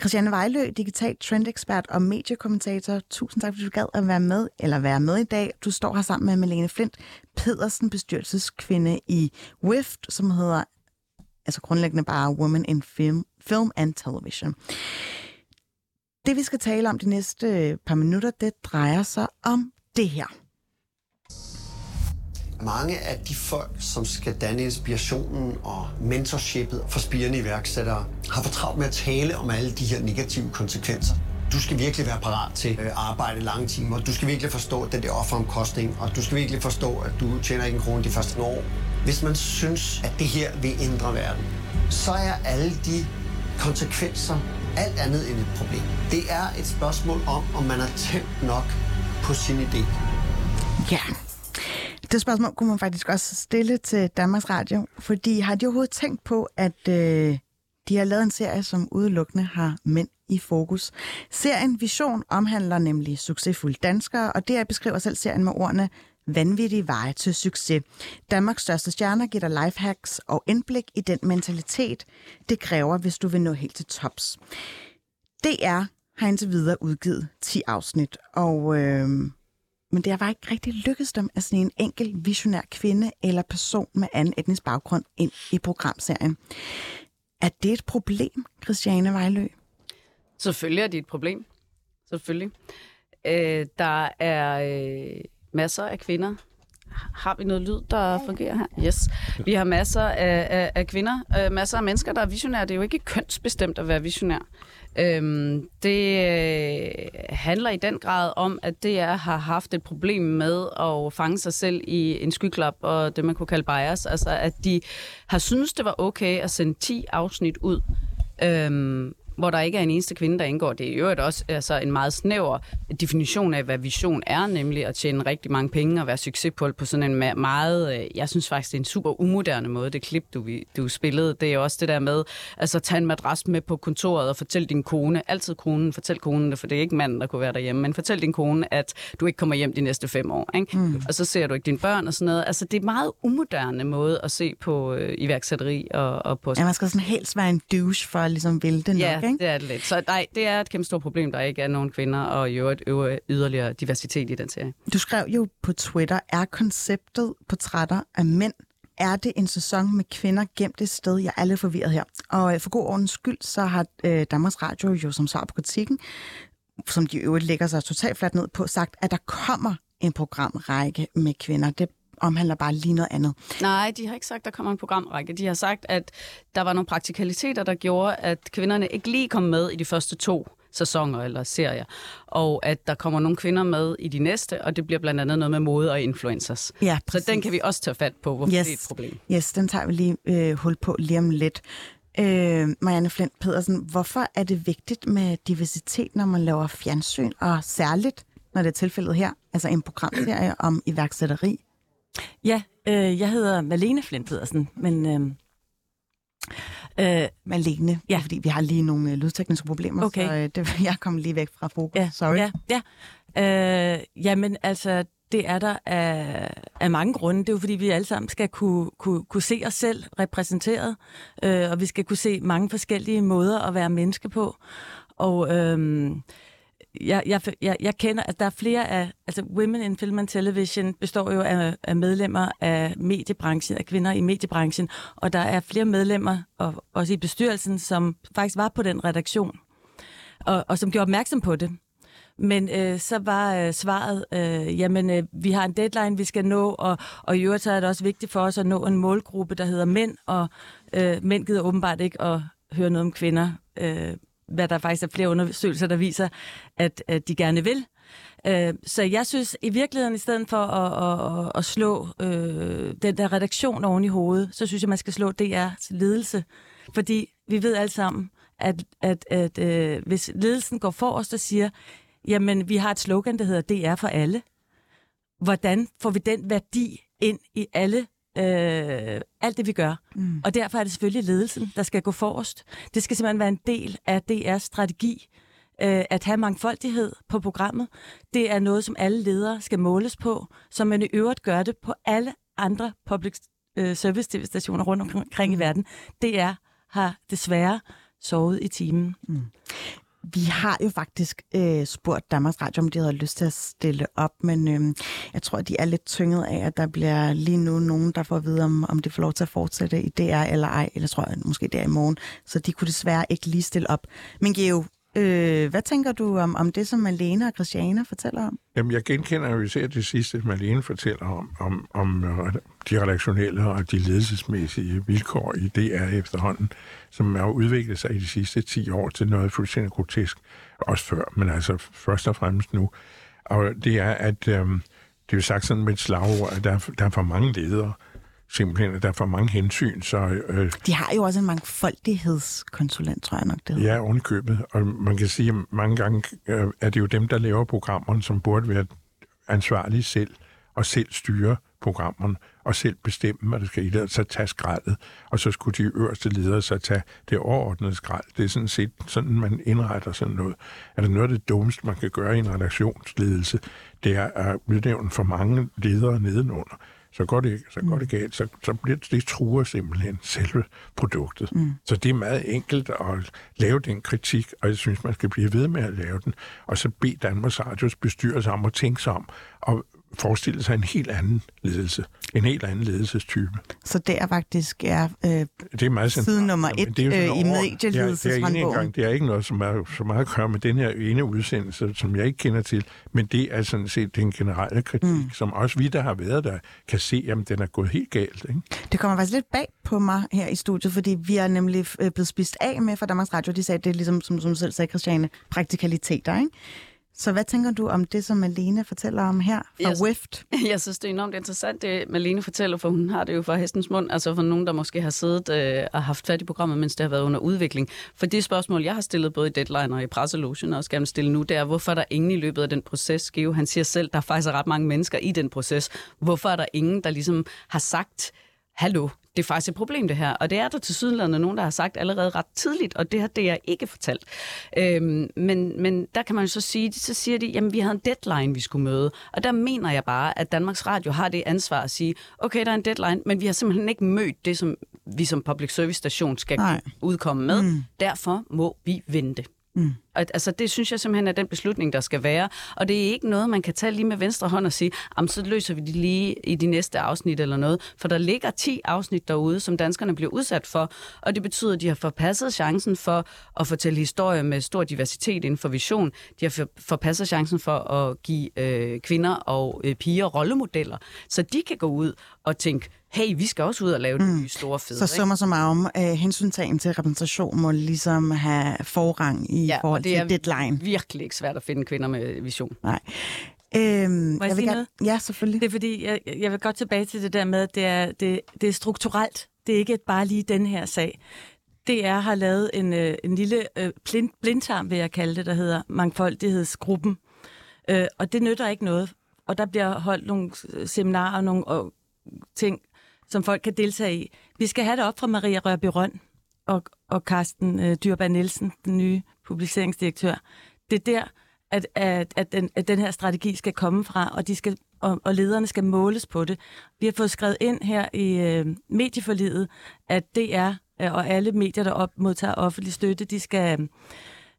Christiane Vejlø, digital trendekspert og mediekommentator. Tusind tak, fordi du gad at være med, eller være med i dag. Du står her sammen med Malene Flint Pedersen, bestyrelseskvinde i WIFT, som hedder altså grundlæggende bare Women in Film, Film and Television. Det, vi skal tale om de næste øh, par minutter, det drejer sig om det her. Mange af de folk, som skal danne inspirationen og mentorshipet for spirende iværksættere, har for travlt med at tale om alle de her negative konsekvenser. Du skal virkelig være parat til at arbejde lange timer. Du skal virkelig forstå den der offeromkostning, og du skal virkelig forstå, at du tjener ikke en krone de første år. Hvis man synes, at det her vil ændre verden, så er alle de konsekvenser alt andet end et problem. Det er et spørgsmål om, om man er tændt nok på sin idé. Ja. Det spørgsmål kunne man faktisk også stille til Danmarks Radio, fordi har de overhovedet tænkt på, at øh, de har lavet en serie, som udelukkende har mænd i fokus. Serien Vision omhandler nemlig succesfulde danskere, og det beskriver selv serien med ordene vanvittige veje til succes. Danmarks største stjerner giver dig lifehacks og indblik i den mentalitet, det kræver, hvis du vil nå helt til tops. DR har indtil videre udgivet 10 afsnit, og øh, men det har bare ikke rigtig lykkedes dem at snige en enkelt visionær kvinde eller person med anden etnisk baggrund ind i programserien. Er det et problem, Christiane Vejlø? Selvfølgelig er det et problem. Selvfølgelig. Øh, der er øh, masser af kvinder. Har vi noget lyd, der fungerer her? Yes. Vi har masser af, af, af kvinder, øh, masser af mennesker, der er visionære. Det er jo ikke kønsbestemt at være visionær. Øhm, det øh, handler i den grad om, at DR har haft et problem med at fange sig selv i en skyklap og det, man kunne kalde bias. Altså, at de har synes det var okay at sende 10 afsnit ud, øhm, hvor der ikke er en eneste kvinde, der indgår. Det er jo også altså, en meget snæver definition af, hvad vision er, nemlig at tjene rigtig mange penge og være succesfuld på sådan en meget, øh, jeg synes faktisk, det er en super umoderne måde, det klip, du, du spillede. Det er også det der med, altså tage en madras med på kontoret og fortæl din kone, altid konen, fortæl konen det, for det er ikke manden, der kunne være derhjemme, men fortæl din kone, at du ikke kommer hjem de næste fem år. Ikke? Mm. Og så ser du ikke dine børn og sådan noget. Altså, det er en meget umoderne måde at se på øh, iværksætteri og, og på Ja, man skal sådan helst være en douche for at ligesom ville det nok, Ja, ikke? det er det lidt. Så nej, det er et kæmpe stort problem, der ikke er nogen kvinder, og i øvrigt øver yderligere diversitet i den serie. Du skrev jo på Twitter, er konceptet portrætter af mænd er det en sæson med kvinder gemt et sted? Jeg er lidt forvirret her. Og øh, for god ordens skyld, så har øh, Danmarks Radio jo som svar på kritikken, som de øvrigt lægger sig totalt fladt ned på, sagt, at der kommer en programrække med kvinder. Det omhandler bare lige noget andet. Nej, de har ikke sagt, at der kommer en programrække. De har sagt, at der var nogle praktikaliteter, der gjorde, at kvinderne ikke lige kom med i de første to sæsoner eller serier, og at der kommer nogle kvinder med i de næste, og det bliver blandt andet noget med mode og influencers. Ja, Så den kan vi også tage fat på, hvorfor yes. det er et problem. Yes, den tager vi lige øh, hul på lige om lidt. Øh, Marianne Flint Pedersen, hvorfor er det vigtigt med diversitet, når man laver fjernsyn, og særligt, når det er tilfældet her, altså en programserie om iværksætteri? Ja, øh, jeg hedder Malene Flint Pedersen, men øh, Øh, Malene, ja. fordi vi har lige nogle øh, lydtekniske problemer, Okay. så øh, det, jeg kom lige væk fra fokus. Ja, Sorry. Ja, ja. Øh, jamen, altså, det er der af, af mange grunde. Det er jo fordi, vi alle sammen skal kunne, kunne, kunne se os selv repræsenteret, øh, og vi skal kunne se mange forskellige måder at være menneske på. Og øh, jeg, jeg, jeg, jeg kender, at der er flere af, altså Women in Film and Television består jo af, af medlemmer af mediebranchen, af kvinder i mediebranchen, og der er flere medlemmer, og også i bestyrelsen, som faktisk var på den redaktion, og, og som gjorde opmærksom på det. Men øh, så var øh, svaret, øh, jamen øh, vi har en deadline, vi skal nå, og, og i øvrigt så er det også vigtigt for os at nå en målgruppe, der hedder mænd, og øh, mænd gider åbenbart ikke at høre noget om kvinder, øh, hvad der faktisk er flere undersøgelser, der viser, at, at de gerne vil. Øh, så jeg synes i virkeligheden, i stedet for at, at, at slå øh, den der redaktion oven i hovedet, så synes jeg, man skal slå DR's ledelse. Fordi vi ved alle sammen, at, at, at øh, hvis ledelsen går forrest og siger, jamen vi har et slogan, der hedder DR for alle. Hvordan får vi den værdi ind i alle øh, alt det, vi gør. Mm. Og derfor er det selvfølgelig ledelsen, der skal gå forrest. Det skal simpelthen være en del af DR's strategi, øh, at have mangfoldighed på programmet. Det er noget, som alle ledere skal måles på, som man i øvrigt gør det på alle andre public øh, service tv-stationer rundt omkring i verden. DR har desværre sovet i timen. Mm. Vi har jo faktisk øh, spurgt Danmarks Radio, om de havde lyst til at stille op, men øh, jeg tror, de er lidt tynget af, at der bliver lige nu nogen, der får at vide, om, om det får lov til at fortsætte i DR eller ej, eller tror jeg måske der i morgen. Så de kunne desværre ikke lige stille op. Men Geo, øh, hvad tænker du om, om det, som Malene og Christiane fortæller om? Jamen, jeg genkender jo især det sidste, Malene fortæller om, om, om øh, de redaktionelle og de ledelsesmæssige vilkår i DR efterhånden, som har udviklet sig i de sidste 10 år til noget fuldstændig grotesk, også før, men altså først og fremmest nu. Og det er, at øh, det er jo sagt sådan med et slagord, at der, der er for mange ledere, simpelthen, at der er for mange hensyn, så øh, De har jo også en mangfoldighedskonsulent, tror jeg nok, det hedder. Ja, ovenikøbet. Og man kan sige, at mange gange øh, er det jo dem, der laver programmerne, som burde være ansvarlige selv, og selv styre programmerne, og selv bestemme, hvad der skal i det, og så tage skraldet. Og så skulle de øverste ledere så tage det overordnede skrald. Det er sådan set sådan, man indretter sådan noget. Er det noget af det dummeste, man kan gøre i en redaktionsledelse, det er at udnævne for mange ledere nedenunder så går det, så går det galt, så, så bliver det, det truer simpelthen selve produktet. Mm. Så det er meget enkelt at lave den kritik, og jeg synes, man skal blive ved med at lave den, og så bede Danmarks Radios bestyrelse om at tænke sig om, og forestille sig en helt anden ledelse, en helt anden ledelsestype. Så det er faktisk er, øh, Det er meget Side nummer et, sådan øh, i medieledelseshåndbogen. Det er, det, er ikke noget, som er så meget at gøre med den her ene udsendelse, som jeg ikke kender til, men det er sådan set den generelle kritik, mm. som også vi, der har været der, kan se, at den er gået helt galt. Ikke? Det kommer faktisk lidt bag på mig her i studiet, fordi vi er nemlig øh, blevet spist af med fra Danmarks Radio. De sagde, at det er ligesom, som, som selv sagde, Christiane, praktikaliteter, ikke? Så hvad tænker du om det, som Malene fortæller om her fra Yes. WIFT? Jeg synes, det er enormt interessant, det Malene fortæller, for hun har det jo fra hestens mund, altså for nogen, der måske har siddet øh, og haft fat i programmet, mens det har været under udvikling. For det spørgsmål, jeg har stillet både i Deadline og i Presselogen, og også gerne stille nu, det er, hvorfor er der ingen i løbet af den proces, Geo, han siger selv, der faktisk er ret mange mennesker i den proces. Hvorfor er der ingen, der ligesom har sagt, hallo, det er faktisk et problem det her. Og det er der til sydenlandet nogen, der har sagt allerede ret tidligt, og det har det jeg ikke fortalt. Øhm, men, men der kan man jo så sige, så siger de, jamen vi havde en deadline, vi skulle møde. Og der mener jeg bare, at Danmarks Radio har det ansvar at sige, okay, der er en deadline, men vi har simpelthen ikke mødt det, som vi som public service station skal Nej. udkomme med. Mm. Derfor må vi vente. Mm. Og, altså, det synes jeg simpelthen er den beslutning, der skal være. Og det er ikke noget, man kan tage lige med venstre hånd og sige, "Jamen, så løser vi det lige i de næste afsnit eller noget. For der ligger 10 afsnit derude, som danskerne bliver udsat for. Og det betyder, at de har forpasset chancen for at fortælle historier med stor diversitet inden for vision. De har forpasset chancen for at give øh, kvinder og øh, piger rollemodeller. Så de kan gå ud og tænke, hey, vi skal også ud og lave mm. nye store fede. Så summer som om øh, hensyntagen til repræsentation må ligesom have forrang i Ja, forhold og det til er deadline. virkelig ikke svært at finde kvinder med vision. Nej. Øhm, jeg vil sige gerne- noget? Ja, selvfølgelig. Det er fordi, jeg, jeg vil godt tilbage til det der med, at det er, det, det er strukturelt. Det er ikke bare lige den her sag. DR har lavet en, øh, en lille øh, blind, blindtarm, vil jeg kalde det, der hedder Mangfoldighedsgruppen. Øh, og det nytter ikke noget. Og der bliver holdt nogle seminarer og nogle og ting, som folk kan deltage i. Vi skal have det op fra Maria Rørby Røn og, og Carsten øh, Dyrberg Nielsen, den nye publiceringsdirektør. Det er der, at, at, at, den, at den her strategi skal komme fra, og, de skal, og, og lederne skal måles på det. Vi har fået skrevet ind her i øh, medieforlidet, at DR øh, og alle medier, der op, modtager offentlig støtte, de skal...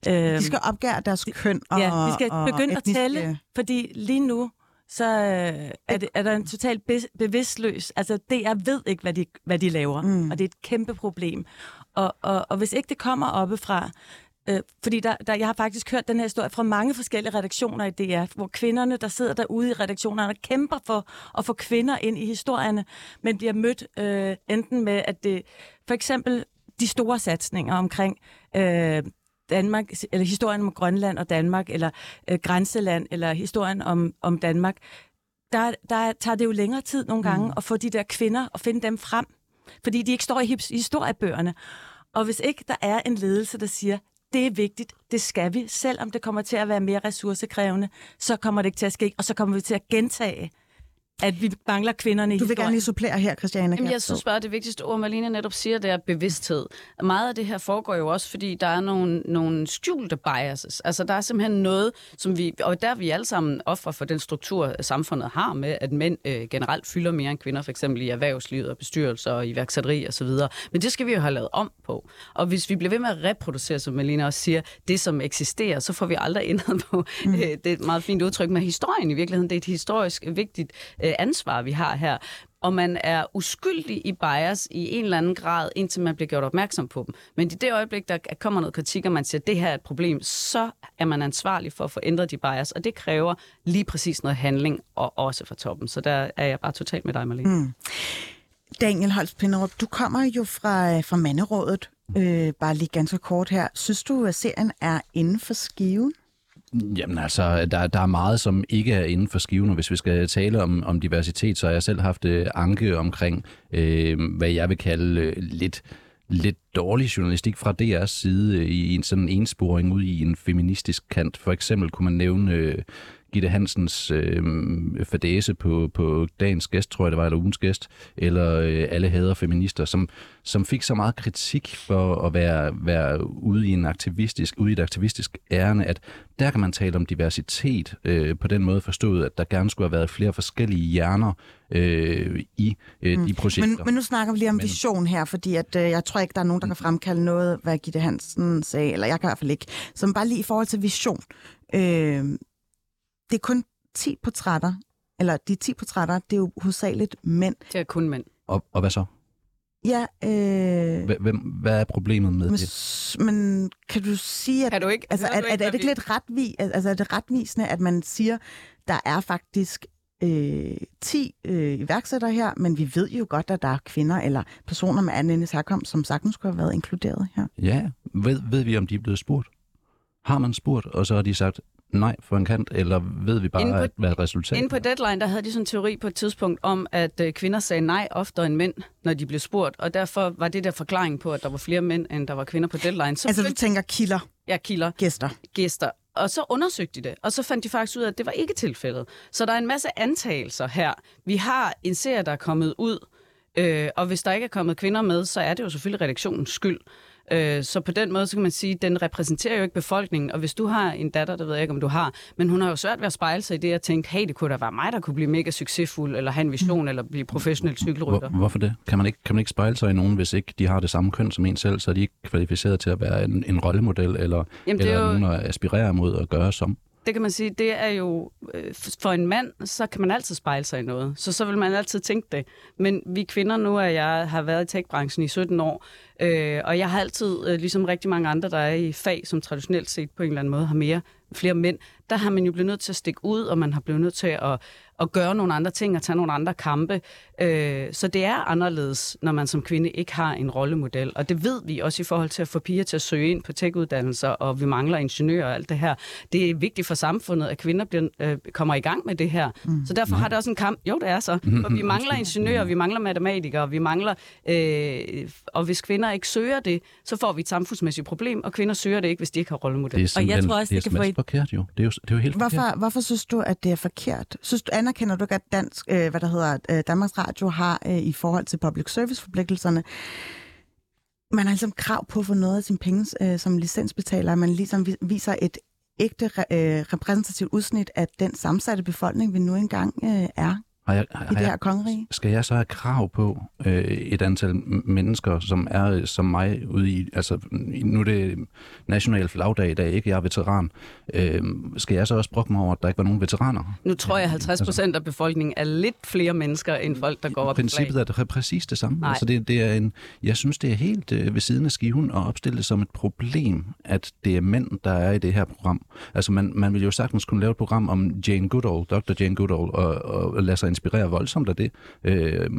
Øh, de skal opgøre deres køn og Ja, de skal og begynde at etniske- tælle, fordi lige nu, så øh, er, det, er der en totalt be- bevidstløs... Altså, DR ved ikke, hvad de, hvad de laver, mm. og det er et kæmpe problem. Og, og, og hvis ikke det kommer oppefra, øh, fordi der, der, jeg har faktisk hørt den her historie fra mange forskellige redaktioner i DR, hvor kvinderne, der sidder derude i redaktionerne, kæmper for at få kvinder ind i historierne, men bliver mødt øh, enten med, at det for eksempel de store satsninger omkring øh, Danmark, eller historien om Grønland og Danmark, eller øh, Grænseland, eller historien om, om Danmark, der, der tager det jo længere tid nogle gange mm. at få de der kvinder og finde dem frem, fordi de ikke står i his- historiebøgerne. Og hvis ikke der er en ledelse, der siger, det er vigtigt, det skal vi, selvom det kommer til at være mere ressourcekrævende, så kommer det ikke til at ske, og så kommer vi til at gentage, at vi mangler kvinderne i Du vil gerne historien. lige supplere her, Christiane. Jamen, jeg synes bare, at det vigtigste ord, Marlene netop siger, det er bevidsthed. Meget af det her foregår jo også, fordi der er nogle, nogle skjulte biases. Altså, der er simpelthen noget, som vi... Og der er vi alle sammen ofre for den struktur, samfundet har med, at mænd øh, generelt fylder mere end kvinder, for eksempel i erhvervslivet og bestyrelser og iværksætteri osv. Men det skal vi jo have lavet om på. Og hvis vi bliver ved med at reproducere, som Malene også siger, det som eksisterer, så får vi aldrig ændret på. Mm. Øh, det er et meget fint udtryk med historien i virkeligheden. Det er et historisk vigtigt øh, Øh, ansvar, vi har her og man er uskyldig i bias i en eller anden grad, indtil man bliver gjort opmærksom på dem. Men i det øjeblik, der kommer noget kritik, og man siger, at det her er et problem, så er man ansvarlig for at få ændret de bias, og det kræver lige præcis noget handling, og også fra toppen. Så der er jeg bare totalt med dig, Marlene. Mm. Daniel Holst Pinderup, du kommer jo fra, fra Manderådet. Øh, bare lige ganske kort her. Synes du, at serien er inden for skiven? Jamen altså, der, der er meget, som ikke er inden for skiven, og hvis vi skal tale om, om diversitet, så har jeg selv haft øh, anke omkring, øh, hvad jeg vil kalde øh, lidt, lidt dårlig journalistik fra DR's side øh, i en sådan ensporing ud i en feministisk kant. For eksempel kunne man nævne øh, Gitte Hansens øh, fadese på, på dagens gæst, tror jeg det var, eller ugens gæst, eller øh, alle hader feminister, som, som fik så meget kritik for at være, være ude i en aktivistisk, ude i et aktivistisk ærne, at der kan man tale om diversitet øh, på den måde forstået, at der gerne skulle have været flere forskellige hjerner øh, i øh, de projekter. Men, men nu snakker vi lige om vision her, fordi at, øh, jeg tror ikke, der er nogen, der kan fremkalde noget, hvad Gitte Hansen sagde, eller jeg kan i hvert fald ikke. Så bare lige i forhold til vision. Øh, det er kun 10 portrætter, eller de 10 portrætter, det er jo hovedsageligt mænd. Det er kun mænd. Og, og hvad så? Ja, øh, Hvem, hvad er problemet med men, det? men kan du sige, at Kan du ikke, Altså, er, du er, er det ikke lidt retvi, altså, er det retvisende, at man siger, der er faktisk øh, 10 øh, iværksættere her, men vi ved jo godt, at der er kvinder eller personer med anden etnisk herkomst, som sagtens skulle have været inkluderet her. Ja, ved, ved vi, om de er blevet spurgt? Har man spurgt, og så har de sagt nej for en kant, eller ved vi bare, Inde på- at, hvad resultatet Inde på Deadline, der havde de sådan en teori på et tidspunkt om, at øh, kvinder sagde nej oftere end mænd, når de blev spurgt, og derfor var det der forklaring på, at der var flere mænd, end der var kvinder på Deadline. Så Altså, du tænker kilder, ja, kilder, gæster. gæster. Og så undersøgte de det, og så fandt de faktisk ud af, at det var ikke tilfældet. Så der er en masse antagelser her. Vi har en serie, der er kommet ud, øh, og hvis der ikke er kommet kvinder med, så er det jo selvfølgelig redaktionens skyld. Øh, så på den måde, så kan man sige, at den repræsenterer jo ikke befolkningen. Og hvis du har en datter, det ved jeg ikke, om du har, men hun har jo svært ved at spejle sig i det og tænke, hey, det kunne da være mig, der kunne blive mega succesfuld, eller have en vision, eller blive professionel cykelrytter. Hvor, hvorfor det? Kan man, ikke, kan man ikke spejle sig i nogen, hvis ikke de har det samme køn som en selv, så er de ikke kvalificeret til at være en, en rollemodel, eller, Jamen, er eller jo- nogen at aspirere mod at gøre som? Det kan man sige, det er jo, øh, for en mand, så kan man altid spejle sig i noget. Så så vil man altid tænke det. Men vi kvinder nu, at jeg har været i techbranchen i 17 år, øh, og jeg har altid, øh, ligesom rigtig mange andre, der er i fag, som traditionelt set på en eller anden måde har mere, flere mænd, der har man jo blevet nødt til at stikke ud, og man har blevet nødt til at, at gøre nogle andre ting og tage nogle andre kampe. Øh, så det er anderledes, når man som kvinde ikke har en rollemodel. Og det ved vi også i forhold til at få piger til at søge ind på tech-uddannelser, og vi mangler ingeniører og alt det her. Det er vigtigt for samfundet, at kvinder bliver, øh, kommer i gang med det her. Mm. Så derfor har det også en kamp. Jo, det er så. For vi mangler ingeniører, vi mangler matematikere, vi mangler... Øh, og hvis kvinder ikke søger det, så får vi et samfundsmæssigt problem, og kvinder søger det ikke, hvis de ikke har rollemodel. Det er simpelthen, tror også, det det kan få forkert jo. Det er jo, det er jo helt forkert. Hvorfor, hvorfor synes du, at det er forkert? Synes du, anerkender du ikke, at dansk, øh, hvad der hedder, øh, Danmarks Radio har øh, i forhold til public service-forpligtelserne man har ligesom krav på at få noget af sine penge øh, som licensbetaler, man ligesom vi- viser et ægte øh, repræsentativt udsnit af den sammensatte befolkning, vi nu engang øh, er Har jeg, i har det jeg, her kongerige. skal jeg så have krav på øh, et antal mennesker, som er øh, som mig ude i, altså nu er det national flagdag i dag, ikke? Jeg er veteran. Øh, skal jeg så også brokke mig over, at der ikke var nogen veteraner? Nu tror jeg, at 50 procent af befolkningen er lidt flere mennesker end folk, der går op i Princippet flag. er det præcis det samme. Nej. Altså det, det er en, jeg synes, det er helt øh, ved siden af skiven at opstille det som et problem, at det er mænd, der er i det her program. Altså man, man vil jo sagtens kunne lave et program om Jane Goodall, Dr. Jane Goodall, og, og lade sig inspirerer voldsomt af det. Øh,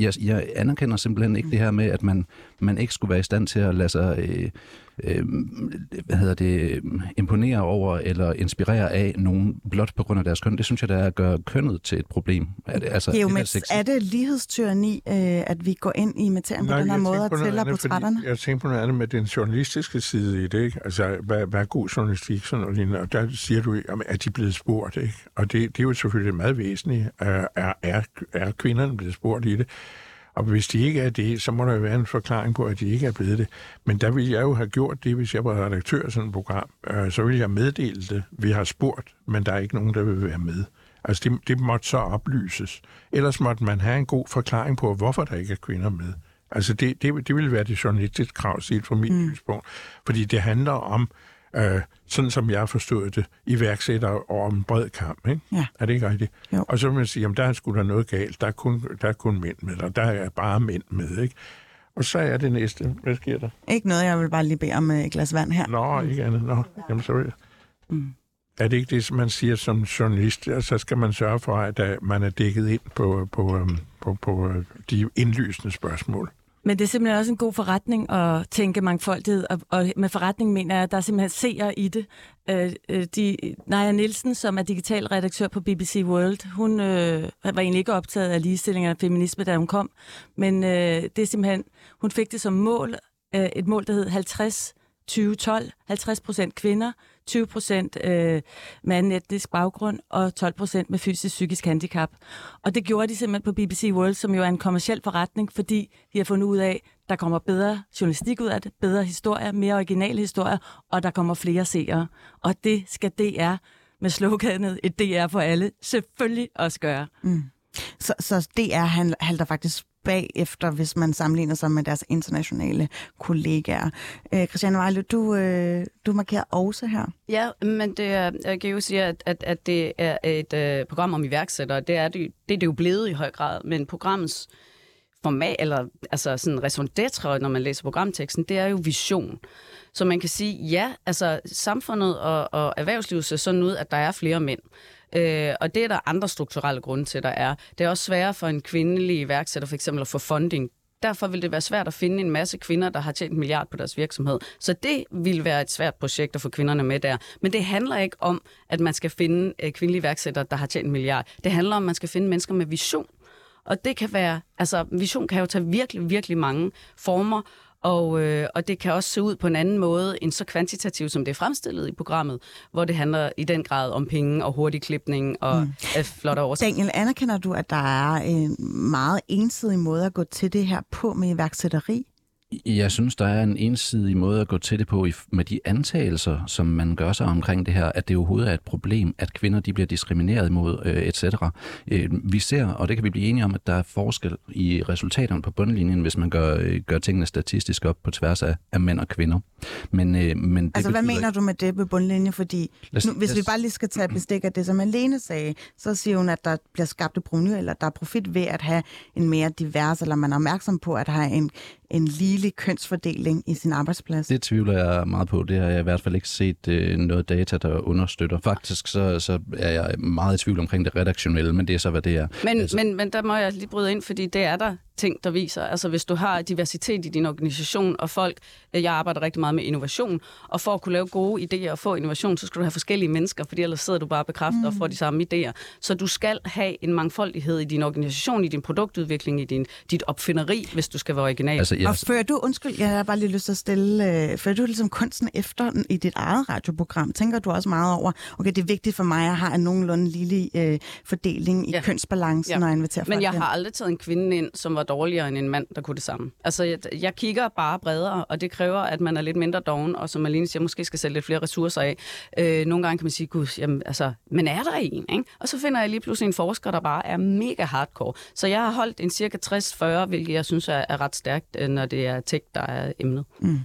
jeg, jeg anerkender simpelthen ikke det her med, at man, man ikke skulle være i stand til at lade sig... Øh, øh, hvad hedder det, imponere over eller inspirere af nogen blot på grund af deres køn. Det synes jeg, der er at gøre kønnet til et problem. Er det, altså, Det er jo sexy. er det lighedstyranni, øh, at vi går ind i materien på den her måde og på tæller fordi portrætterne? Jeg tænker på noget andet med den journalistiske side i det, ikke? Altså, hvad, hvad er god journalistik, sådan noget lignende? Og der siger du, jamen, at de er blevet spurgt, ikke? Og det, det er jo selvfølgelig meget væsentligt. Er, er, er, er kvinderne blevet spurgt i det? Og hvis de ikke er det, så må der jo være en forklaring på, at de ikke er blevet det. Men der ville jeg jo have gjort det, hvis jeg var redaktør af sådan et program. Øh, så ville jeg meddele det. Vi har spurgt, men der er ikke nogen, der vil være med. Altså, det, det måtte så oplyses. Ellers måtte man have en god forklaring på, hvorfor der ikke er kvinder med. Altså, det, det, det ville være det journalistiske krav set fra mit mm. synspunkt. Fordi det handler om, øh, sådan som jeg forstået det, iværksætter over en bred kamp. Ikke? Ja. Er det ikke rigtigt? Jo. Og så vil man sige, at der er sgu da noget galt. Der er, kun, der er kun mænd med, og der er bare mænd med. Ikke? Og så er det næste. Hvad sker der? Ikke noget, jeg vil bare lige bede om øh, et glas vand her. Nå, ikke andet. Nå, jamen så vil jeg. Er det ikke det, som man siger som journalist? Ja, Så skal man sørge for, at øh, man er dækket ind på, på, øhm, på, på øh, de indlysende spørgsmål. Men det er simpelthen også en god forretning at tænke mangfoldighed, og, og med forretning mener jeg, at der er simpelthen seere i det. Øh, øh, de, Naja Nielsen, som er digital redaktør på BBC World, hun øh, var egentlig ikke optaget af ligestilling og feminisme, da hun kom, men øh, det er simpelthen, hun fik det som mål, øh, et mål, der hed 50 2012, 50 procent kvinder, 20 procent øh, med anden etnisk baggrund og 12 procent med fysisk psykisk handicap. Og det gjorde de simpelthen på BBC World, som jo er en kommersiel forretning, fordi de har fundet ud af, der kommer bedre journalistik ud af det, bedre historier, mere originale historier, og der kommer flere seere. Og det skal DR med sloganet et DR for alle selvfølgelig også gøre. Mm. Så, så det er han halter faktisk bagefter, hvis man sammenligner sig med deres internationale kollegaer. Øh, Christiane Vejle, du, øh, du markerer også her. Ja, men det er, øh, jeg kan jo sige, at, at, at det er et øh, program om iværksættere. Det er det, det er det jo blevet i høj grad, men programmets format, eller altså sådan raison d'être, når man læser programteksten, det er jo vision. Så man kan sige, ja, altså samfundet og, og erhvervslivet ser sådan ud, at der er flere mænd. Øh, og det er der andre strukturelle grunde til, der er. Det er også sværere for en kvindelig iværksætter for eksempel at få funding. Derfor vil det være svært at finde en masse kvinder, der har tjent en milliard på deres virksomhed. Så det vil være et svært projekt at få kvinderne med der. Men det handler ikke om, at man skal finde øh, kvindelige iværksættere, der har tjent en milliard. Det handler om, at man skal finde mennesker med vision. Og det kan være, altså vision kan jo tage virkelig, virkelig mange former, og, øh, og det kan også se ud på en anden måde end så kvantitativt, som det er fremstillet i programmet, hvor det handler i den grad om penge og hurtig klipning og mm. øh, flot oversættelse. Daniel, anerkender du, at der er en meget ensidig måde at gå til det her på med iværksætteri? Jeg synes, der er en ensidig måde at gå til det på med de antagelser, som man gør sig omkring det her, at det overhovedet er et problem, at kvinder de bliver diskrimineret imod, øh, etc. Øh, vi ser, og det kan vi blive enige om, at der er forskel i resultaterne på bundlinjen, hvis man gør, øh, gør tingene statistisk op på tværs af, af mænd og kvinder. Men, øh, men det Altså, hvad mener du med det på bundlinje? Fordi os- nu, hvis lad vi os- bare lige skal tage bestik af det, som Alene sagde, så siger hun, at der bliver skabt et proveny, eller der er profit ved at have en mere divers, eller man er opmærksom på at have en, en ligelig kønsfordeling i sin arbejdsplads. Det tvivler jeg meget på. Det har jeg i hvert fald ikke set øh, noget data, der understøtter. Faktisk så, så er jeg meget i tvivl omkring det redaktionelle, men det er så, hvad det er. Men, altså. men, men der må jeg lige bryde ind, fordi det er der ting, der viser. Altså hvis du har diversitet i din organisation, og folk, jeg arbejder rigtig meget med innovation, og for at kunne lave gode idéer og få innovation, så skal du have forskellige mennesker, fordi ellers sidder du bare bekræftet mm. og får de samme idéer. Så du skal have en mangfoldighed i din organisation, i din produktudvikling, i din, dit opfinderi, hvis du skal være original. Altså, jeg, Og fører du, undskyld, jeg har bare lige lyst til at stille, øh, fører du ligesom kunsten efter den i dit eget radioprogram? Tænker du også meget over, okay, det er vigtigt for mig at have en nogenlunde lille øh, fordeling i Ja. kønsbalancen, Ja. når jeg inviterer folk Men jeg har aldrig taget en kvinde ind, som var dårligere end en mand, der kunne det samme. Altså, jeg, jeg kigger bare bredere, og det kræver, at man er lidt mindre doven, og som Aline siger, måske skal sætte lidt flere ressourcer af. Øh, nogle gange kan man sige, gud, jamen, altså, men er der en? Ikke? Og så finder jeg lige pludselig en forsker, der bare er mega hardcore. Så jeg har holdt en cirka 60-40, hvilket jeg synes er, er ret stærkt, øh, når det er tech, der er emnet. Mm.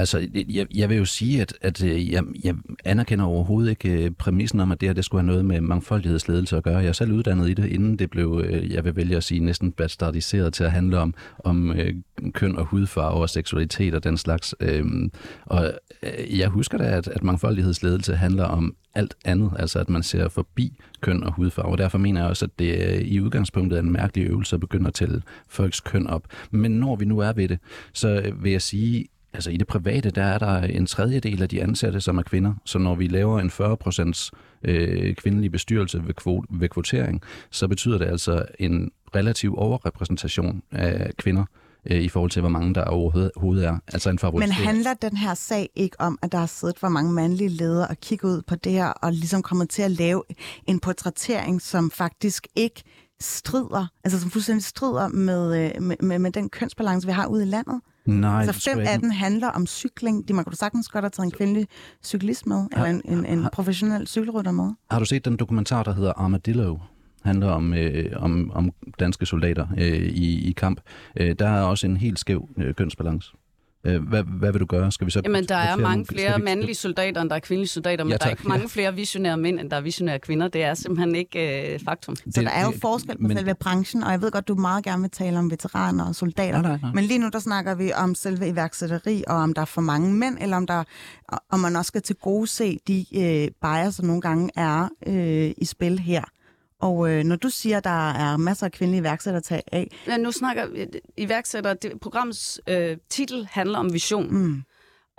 Altså, jeg, jeg vil jo sige, at, at øh, jeg, jeg anerkender overhovedet ikke øh, præmissen om, at det her det skulle have noget med mangfoldighedsledelse at gøre. Jeg er selv uddannet i det, inden det blev, øh, jeg vil vælge at sige, næsten bastardiseret til at handle om, om øh, køn og hudfarve og seksualitet og den slags. Øhm, og jeg husker da, at, at mangfoldighedsledelse handler om alt andet, altså at man ser forbi køn og hudfarve. Derfor mener jeg også, at det i udgangspunktet er en mærkelig øvelse at begynde at tælle folks køn op. Men når vi nu er ved det, så vil jeg sige, Altså i det private, der er der en tredjedel af de ansatte, som er kvinder. Så når vi laver en 40 procents øh, kvindelig bestyrelse ved, kvot, ved kvotering, så betyder det altså en relativ overrepræsentation af kvinder øh, i forhold til, hvor mange der overhovedet er. Altså en Men handler den her sag ikke om, at der har siddet for mange mandlige ledere og kigget ud på det her, og ligesom kommet til at lave en portrættering, som faktisk ikke strider, altså som fuldstændig strider med, øh, med, med, med den kønsbalance, vi har ude i landet? Nej, så fem af den handler om cykling. De man kunne sagtens godt have taget en kvindelig cyklist med, har, eller en, en, en professionel cykelrytter med. Har du set den dokumentar, der hedder Armadillo? handler om, øh, om, om danske soldater øh, i, i kamp. Øh, der er også en helt skæv øh, kønsbalance. Øh, hvad, hvad vil du gøre? Skal vi så Jamen, der er mange flere vi... mandlige soldater, end der er kvindelige soldater, men ja, der er ikke mange flere visionære mænd, end der er visionære kvinder. Det er simpelthen ikke øh, faktum. Så det, der er jo forskel på men... selve branchen, og jeg ved godt, du meget gerne vil tale om veteraner og soldater. Nej, nej, nej. Men lige nu, der snakker vi om selve iværksætteri, og om der er for mange mænd, eller om, der, om man også skal til gode se de øh, bias, som nogle gange er øh, i spil her. Og øh, når du siger, at der er masser af kvindelige iværksættere at tage af... Ja, nu snakker iværksættere... Det, programmets øh, titel handler om vision. Mm.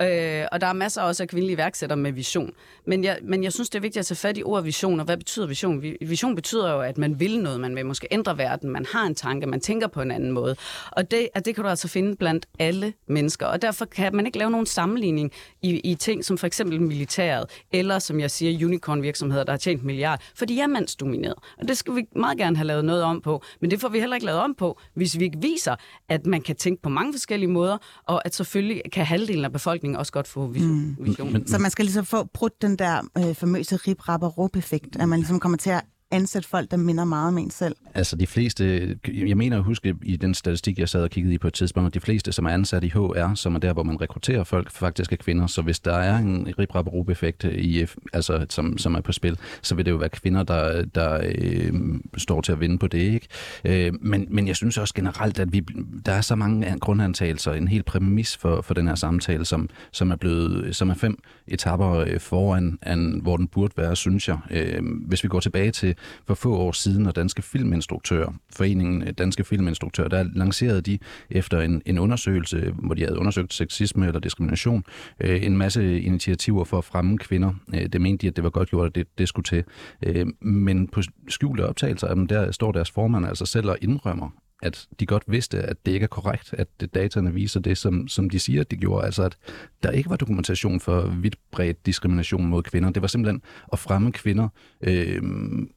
Øh, og der er masser også af kvindelige iværksættere med vision. Men jeg, men jeg synes, det er vigtigt at tage fat i ordet vision, og hvad betyder vision? Vision betyder jo, at man vil noget, man vil måske ændre verden, man har en tanke, man tænker på en anden måde. Og det, at det kan du altså finde blandt alle mennesker. Og derfor kan man ikke lave nogen sammenligning i, i ting som for eksempel militæret, eller som jeg siger, unicorn-virksomheder, der har tjent milliard, for de er mandsdomineret. Og det skal vi meget gerne have lavet noget om på. Men det får vi heller ikke lavet om på, hvis vi ikke viser, at man kan tænke på mange forskellige måder, og at selvfølgelig kan halvdelen af befolkningen befolkningen også godt få vision. Mm. vision. Men, så man skal ligesom få brudt den der øh, famøse rip rap og effekt at man ligesom kommer til at ansætte folk, der minder meget om en selv? Altså de fleste, jeg mener at huske i den statistik, jeg sad og kiggede i på et tidspunkt, at de fleste, som er ansat i HR, som er der, hvor man rekrutterer folk, faktisk er kvinder. Så hvis der er en rip effekt i, altså, som, som er på spil, så vil det jo være kvinder, der, der øh, står til at vinde på det. ikke. Øh, men, men jeg synes også generelt, at vi, der er så mange grundantagelser, en helt præmis for, for den her samtale, som, som er blevet som er fem etapper øh, foran, an, hvor den burde være, synes jeg. Øh, hvis vi går tilbage til for få år siden, og Danske Filminstruktører, Foreningen øh, Danske Filminstruktører, der lancerede de efter en, en undersøgelse, hvor de havde undersøgt sexisme eller diskrimination, øh, en masse initiativer for at fremme kvinder. Øh, det mente de, at det var godt gjort, at det, det skulle til. Øh, men på skjulte optagelser af dem, der står deres formand altså selv og indrømmer, at de godt vidste, at det ikke er korrekt, at dataene viser det, som, som de siger, at de gjorde. Altså, at der ikke var dokumentation for vidt bredt diskrimination mod kvinder. Det var simpelthen at fremme kvinder øh,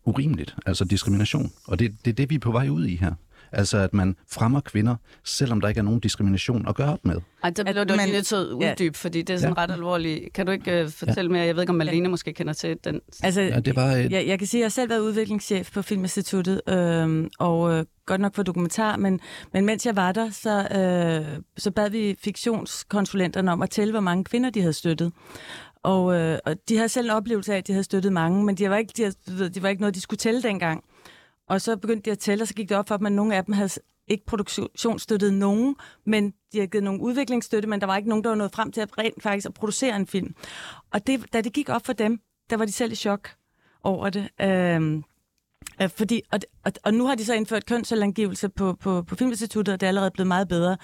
urimeligt, altså diskrimination. Og det, det er det, vi er på vej ud i her. Altså at man fremmer kvinder, selvom der ikke er nogen diskrimination at gøre op med. Ej, der bliver du lige lidt så uddyb, ja. fordi det er sådan ja. ret alvorligt. Kan du ikke uh, fortælle ja. mere? Jeg ved ikke, om Malene ja. måske kender til den. Altså, ja, det var et... jeg, jeg kan sige, at jeg har selv været udviklingschef på Filminstituttet, øh, og øh, godt nok for dokumentar, men, men mens jeg var der, så, øh, så bad vi fiktionskonsulenterne om at tælle, hvor mange kvinder de havde støttet. Og, øh, og de havde selv en oplevelse af, at de havde støttet mange, men de var ikke, de, havde, de var ikke noget, de skulle tælle dengang. Og så begyndte de at tælle, og så gik det op for dem, at nogle af dem havde ikke produktionsstøttet nogen, men de har givet nogle udviklingsstøtte, men der var ikke nogen, der var nået frem til at rent faktisk at producere en film. Og det, da det gik op for dem, der var de selv i chok over det. Øhm, øh, fordi, og, og, og nu har de så indført kønsselangivelse på, på, på Filminstituttet, og det er allerede blevet meget bedre.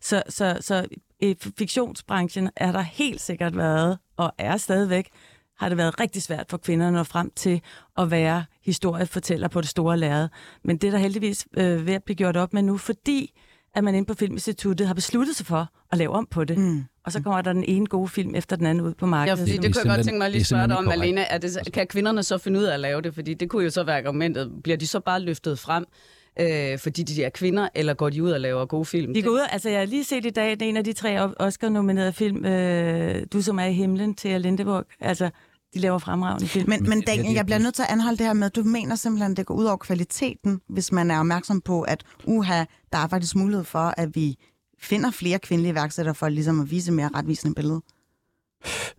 Så, så, så i fiktionsbranchen er der helt sikkert været, og er stadigvæk, har det været rigtig svært for kvinder at nå frem til at være historiefortæller på det store lærred. Men det er der heldigvis øh, ved at blive gjort op med nu, fordi at man inde på Filminstituttet har besluttet sig for at lave om på det. Mm. Og så kommer der den ene gode film efter den anden ud på markedet. Ja, fordi det, det kunne jeg godt tænke mig at lige spørge dig om, Malene. Er det, kan kvinderne så finde ud af at lave det? Fordi det kunne jo så være argumentet. Bliver de så bare løftet frem øh, fordi de er kvinder, eller går de ud og laver gode film? De går ud, altså jeg har lige set i dag, at en af de tre Oscar-nominerede film, øh, Du som er i himlen, til Lindeborg, altså de laver fremragende film. Men, men Daniel, jeg bliver nødt til at anholde det her med, at du mener simpelthen, at det går ud over kvaliteten, hvis man er opmærksom på, at uha, der er faktisk mulighed for, at vi finder flere kvindelige iværksættere for ligesom at vise mere retvisende billede.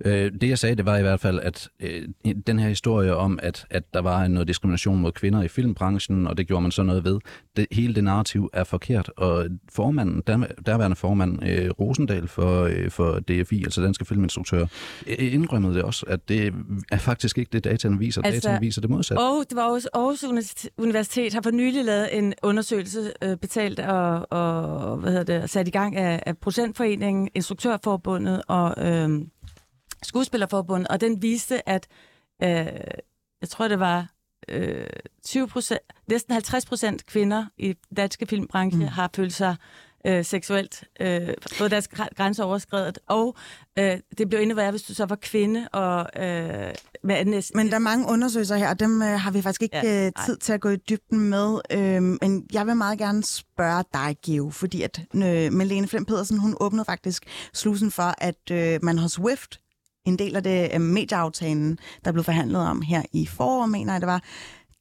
Øh, det jeg sagde, det var i hvert fald, at øh, den her historie om, at, at der var noget diskrimination mod kvinder i filmbranchen, og det gjorde man så noget ved, det, hele det narrativ er forkert. Og formanden, der, derværende formand øh, Rosendal for, øh, for DFI, altså Danske Filminstruktør, øh, indrømmede det også, at det er faktisk ikke det, dataen viser. Altså, dataen viser det modsatte. Og det var også Aarhus Universitet har for nylig lavet en undersøgelse øh, betalt og, og hvad hedder det, sat i gang af, af Procentforeningen, Instruktørforbundet og øh, Skuespillerforbundet, og den viste, at øh, jeg tror, det var øh, 20 procent, næsten 50 procent kvinder i danske filmbranche mm. har følt sig øh, seksuelt, øh, fået deres grænser overskrevet, og øh, det blev endnu værre, hvis du så var kvinde. Og, øh, med næsten... Men der er mange undersøgelser her, og dem øh, har vi faktisk ikke ja, øh, tid til at gå i dybden med. Øh, men jeg vil meget gerne spørge dig, Geo, fordi at øh, Melene Flem Pedersen, hun åbnede faktisk slusen for, at øh, man hos Swift en del af det øh, medieaftalen, der blev forhandlet om her i foråret, mener jeg det var,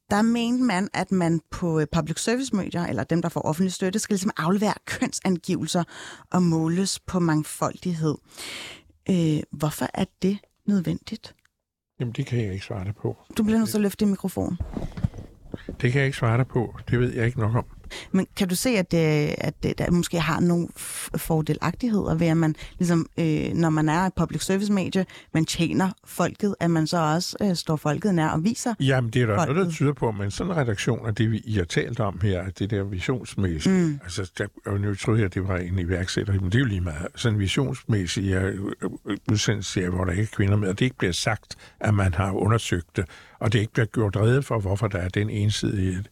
der mente man, at man på øh, public service medier, eller dem, der får offentlig støtte, skal ligesom aflevere kønsangivelser og måles på mangfoldighed. Øh, hvorfor er det nødvendigt? Jamen, det kan jeg ikke svare dig på. Du bliver nødt til at løfte mikrofonen. Det kan jeg ikke svare dig på. Det ved jeg ikke nok om. Men kan du se, at det, at det der måske har nogle fordelagtigheder ved, at man ligesom, øh, når man er et public service medie, man tjener folket, at man så også øh, står folket nær og viser Jamen, det er der folket. noget, der tyder på, men sådan en redaktion af det, vi I har talt om her, det der visionsmæssigt, mm. altså, der, og nu troede jeg, at det var en iværksætter, men det er jo lige meget. Sådan visionsmæssigt ja, udsendelse, hvor der ikke er kvinder med, og det ikke bliver sagt, at man har undersøgt det, og det ikke bliver gjort redde for, hvorfor der er den ensidige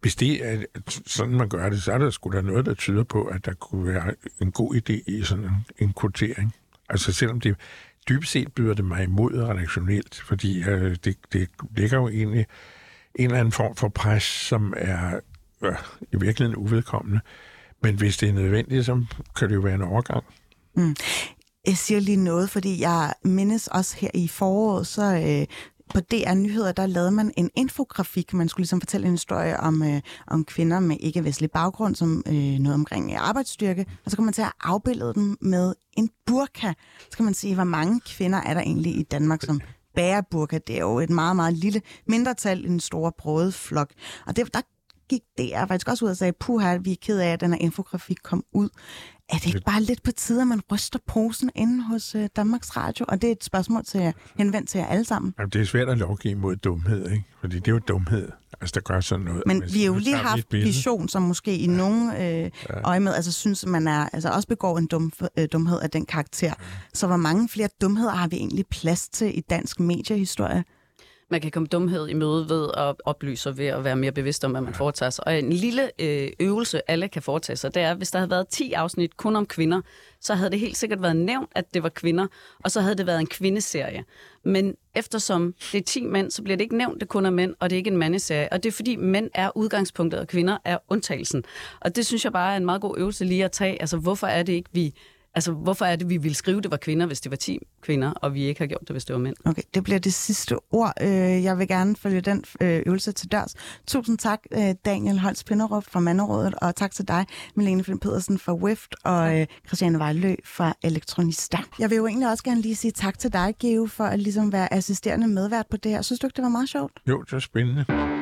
hvis det er sådan, man gør det, så er der sgu da noget, der tyder på, at der kunne være en god idé i sådan en, en kvotering. Altså selvom det dybest set byder det mig imod redaktionelt, fordi øh, det, det ligger jo egentlig en eller anden form for pres, som er øh, i virkeligheden uvedkommende. Men hvis det er nødvendigt, så kan det jo være en overgang. Mm. Jeg siger lige noget, fordi jeg mindes også her i foråret, så øh, på DR Nyheder, der lavede man en infografik. Man skulle ligesom fortælle en historie om, øh, om kvinder med ikke-vestlig baggrund, som øh, noget omkring arbejdsstyrke. Og så kan man til at afbillede dem med en burka. Så kan man sige, hvor mange kvinder er der egentlig i Danmark, som bærer burka. Det er jo et meget, meget lille mindretal i en stor brøde flok. Og det, der gik DR faktisk også ud og sagde, puha, vi er ked af, at den her infografik kom ud. Er det ikke bare lidt på tide, at man ryster posen inde hos uh, Danmarks Radio? Og det er et spørgsmål til henvendt til jer alle sammen. Jamen, det er svært at lovgive mod dumhed, ikke? Fordi det er jo dumhed, altså der gør sådan noget. Men vi har jo lige haft vision, som måske i nogen øh, ja. øje med, altså synes, man er, altså også begår en dum, øh, dumhed af den karakter. Ja. Så hvor mange flere dumheder har vi egentlig plads til i dansk mediehistorie? Man kan komme dumhed i møde ved at oplyse ved at være mere bevidst om, hvad man foretager sig. Og en lille øh, øvelse, alle kan foretage sig, det er, hvis der havde været 10 afsnit kun om kvinder, så havde det helt sikkert været nævnt, at det var kvinder, og så havde det været en kvindeserie. Men eftersom det er 10 mænd, så bliver det ikke nævnt, det kun er mænd, og det er ikke en mandeserie. Og det er fordi, mænd er udgangspunktet, og kvinder er undtagelsen. Og det synes jeg bare er en meget god øvelse lige at tage. Altså, hvorfor er det ikke, vi Altså, hvorfor er det, vi ville skrive, det var kvinder, hvis det var 10 kvinder, og vi ikke har gjort det, hvis det var mænd? Okay, det bliver det sidste ord. Øh, jeg vil gerne følge den øh, øvelse til dørs. Tusind tak, øh, Daniel Holst Pinderup fra Manderådet, og tak til dig, Melene Flint Pedersen fra WIFT, og Christiane Vejlø fra Elektronista. Jeg vil jo egentlig også gerne lige sige tak til dig, Geo, for at ligesom være assisterende medvært på det her. Synes du ikke, det var meget sjovt? Jo, det var spændende.